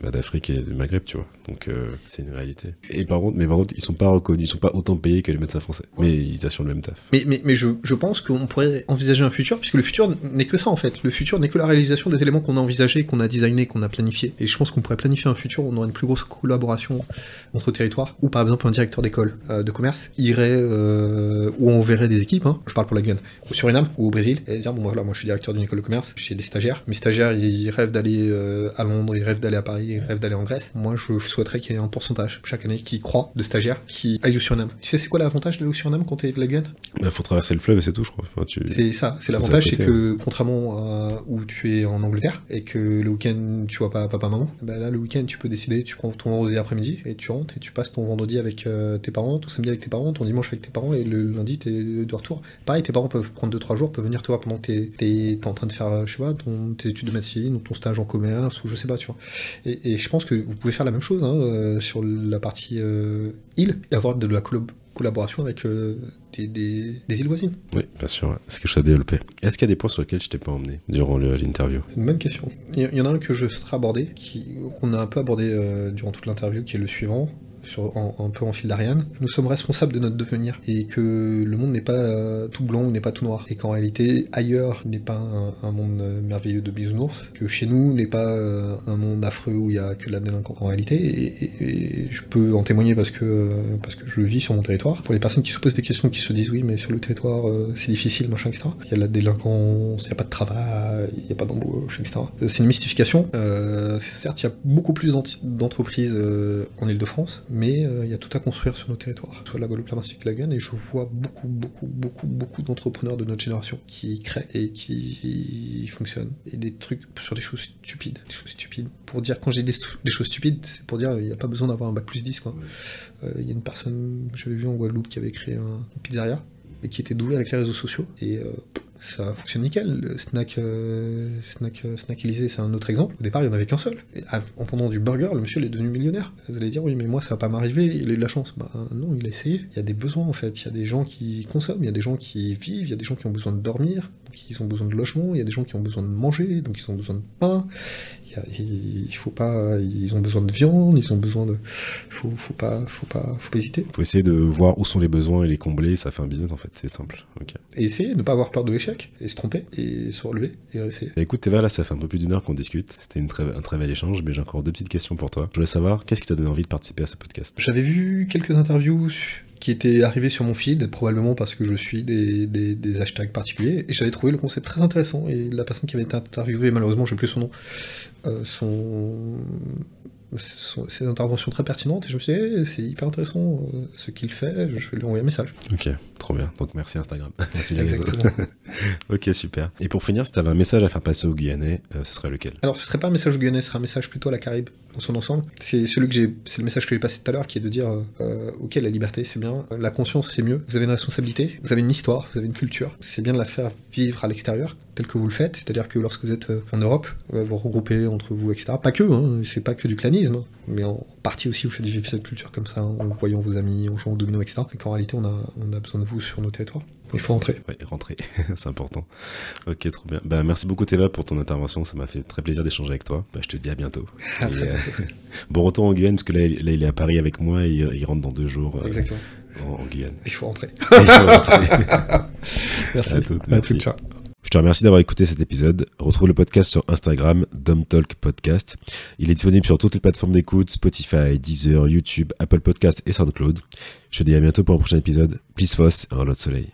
bah, d'Afrique et du Maghreb, tu vois. Donc, euh, c'est une réalité. Et par contre, mais par contre, ils sont pas reconnus, ils sont pas autant payés que les médecins français. Mais ils assurent le même taf. Mais, je, pense qu'on pourrait envisager un futur, puisque le futur n'est que ça en fait. Le futur n'est que la réalisation des éléments qu'on a envisagés, qu'on a designés, qu'on a planifiés. Et je pense qu'on pourrait planifier un futur où on aurait une plus grosse collaboration entre territoires, où par exemple un directeur d'école euh, de commerce irait, euh, où on verrait des équipes, hein, je parle pour la Guyane, au Suriname ou au Brésil, et dire bon voilà, moi je suis directeur d'une école de commerce, j'ai des stagiaires, mes stagiaires ils d'aller euh, à Londres, ils rêvent d'aller à Paris, ils rêvent d'aller en Grèce. Moi je souhaiterais qu'il y ait un pourcentage chaque année qui croit de stagiaires qui aillent au Suriname. Tu sais c'est quoi l'avantage d'aller au Suriname quand t'es de la Guyane? Bah, faut traverser le fleuve et c'est tout, je crois. Enfin, tu... c'est ça, c'est l'avantage, c'est que contrairement à où tu es en Angleterre et que le week-end tu vois pas papa maman, bah là le week-end tu peux décider, tu prends ton vendredi après-midi et tu rentres et tu passes ton vendredi avec euh, tes parents, ton samedi avec tes parents, ton dimanche avec tes parents et le lundi t'es de retour. Pareil, tes parents peuvent prendre 2-3 jours, peuvent venir te voir pendant que t'es t'es- t'es en train de faire, euh, je sais pas, ton, tes études de médecine ton stage en commerce ou je sais pas, tu vois. Et, et je pense que vous pouvez faire la même chose hein, euh, sur la partie euh, île et avoir de la collaboration avec euh, des, des- des îles voisines. Oui, bien sûr, ouais. c'est quelque chose à développer. Est-ce qu'il y a des points sur lesquels je t'ai pas emmené durant l'interview? Bonne question. Il y- en a un que je souhaiterais aborder, qui- qu'on a un peu abordé euh, durant toute l'interview, qui est le suivant. Un peu en fil d'Ariane, nous sommes responsables de notre devenir et que le monde n'est pas euh, tout blanc ou n'est pas tout noir et qu'en réalité ailleurs n'est pas un, monde euh, merveilleux de bisounours, que chez nous n'est pas euh, un monde affreux où il y a que de la délinquance en réalité et, je peux en témoigner parce que parce que je vis sur mon territoire. Pour les personnes qui se posent des questions, qui se disent oui mais sur le territoire c'est difficile machin etc. Il y a de la délinquance, il n'y a pas de travail, il n'y a pas d'embauche etc. C'est une mystification. Certes il y a beaucoup plus d'entreprises en Ile-de-France, mais euh, il y a tout à construire sur nos territoires, soit la Guadeloupe, la Martinique, la Guyane, et je vois beaucoup, beaucoup, beaucoup, beaucoup d'entrepreneurs de notre génération qui créent et qui fonctionnent, et des trucs sur des choses stupides, des choses stupides. Pour dire, quand j'ai des, des choses stupides, c'est pour dire, il n'y a pas besoin d'avoir un bac plus 10, quoi. Euh, Il y a une personne que j'avais vue en Guadeloupe qui avait créé un, une pizzeria, et qui était doué avec les réseaux sociaux, et euh, ça fonctionne nickel. Le snack, euh, snack, euh, snack Élysée, c'est un autre exemple. Au départ, il n'y en avait qu'un seul. En vendant du burger, le monsieur est devenu millionnaire. Vous allez dire, oui, mais moi, ça va pas m'arriver, il a eu de la chance. Bah non, il a essayé. Il y a des besoins, en fait. Il y a des gens qui consomment, il y a des gens qui vivent, il y a des gens qui ont besoin de dormir, ils ont besoin de logement, il y a des gens qui ont besoin de manger, donc ils ont besoin de pain. Il, faut pas, ils ont besoin de viande, ils ont besoin de, il faut, faut pas, faut pas, faut pas hésiter. faut essayer de voir où sont les besoins et les combler, ça fait un business en fait, c'est simple. Ok. Et essayer, ne pas avoir peur de l'échec, et se tromper, et se relever, et essayer. Bah, écoute Théva, là ça fait un peu plus d'une heure qu'on discute, c'était une très, un très bel échange, mais j'ai encore deux petites questions pour toi. Je voulais savoir, qu'est-ce qui t'a donné envie de participer à ce podcast? J'avais vu quelques interviews qui étaient arrivées sur mon feed, probablement parce que je suis des, des, hashtags particuliers, et j'avais trouvé le concept très intéressant, et la personne qui avait été interviewée, malheureusement, j'ai plus son nom, euh, son, son- ses interventions très pertinentes, et je me suis dit, Eh, c'est hyper intéressant euh, ce qu'il fait, je vais lui envoyer un message. Ok, trop bien. Donc merci Instagram. merci les réseaux. Ok, super. Et pour finir, si t'avais un message à faire passer aux Guyanais, euh, ce serait lequel? Alors, ce serait pas un message au Guyanais, ce serait un message plutôt à la Caraïbe dans son ensemble. C'est celui que j'ai, c'est le message que j'ai passé tout à l'heure, qui est de dire, euh, euh, ok, la liberté c'est bien, la conscience c'est mieux. Vous avez une responsabilité, vous avez une histoire, vous avez une culture. C'est bien de la faire vivre à l'extérieur, tel que vous le faites. C'est-à-dire que lorsque vous êtes en Europe, vous regroupez entre vous, etc. Pas que, hein, c'est pas que du clanisme, hein, mais en partie aussi vous faites vivre cette culture comme ça, en voyant vos amis, en jouant au domino, etc. Et qu'en réalité, on a, on a besoin de vous sur nos territoires. Il faut rentrer. Ouais, rentrer, c'est important. Ok, trop bien. Bah, merci beaucoup Théva pour ton intervention, ça m'a fait très plaisir d'échanger avec toi. Bah, je te dis à bientôt. À Et, très euh, bon retour en Guyane, parce que là, il- là, il est à Paris avec moi et il rentre dans deux jours euh, en, en Guyane. Il faut rentrer. Je vais rentrer. Merci. À toutes, À merci. toutes, ciao. Je te remercie d'avoir écouté cet épisode. Retrouve le podcast sur Instagram, DomTalk Podcast. Il est disponible sur toutes les plateformes d'écoute, Spotify, Deezer, YouTube, Apple Podcast et SoundCloud. Je te dis à bientôt pour un prochain épisode. Please Foss un lot de soleil.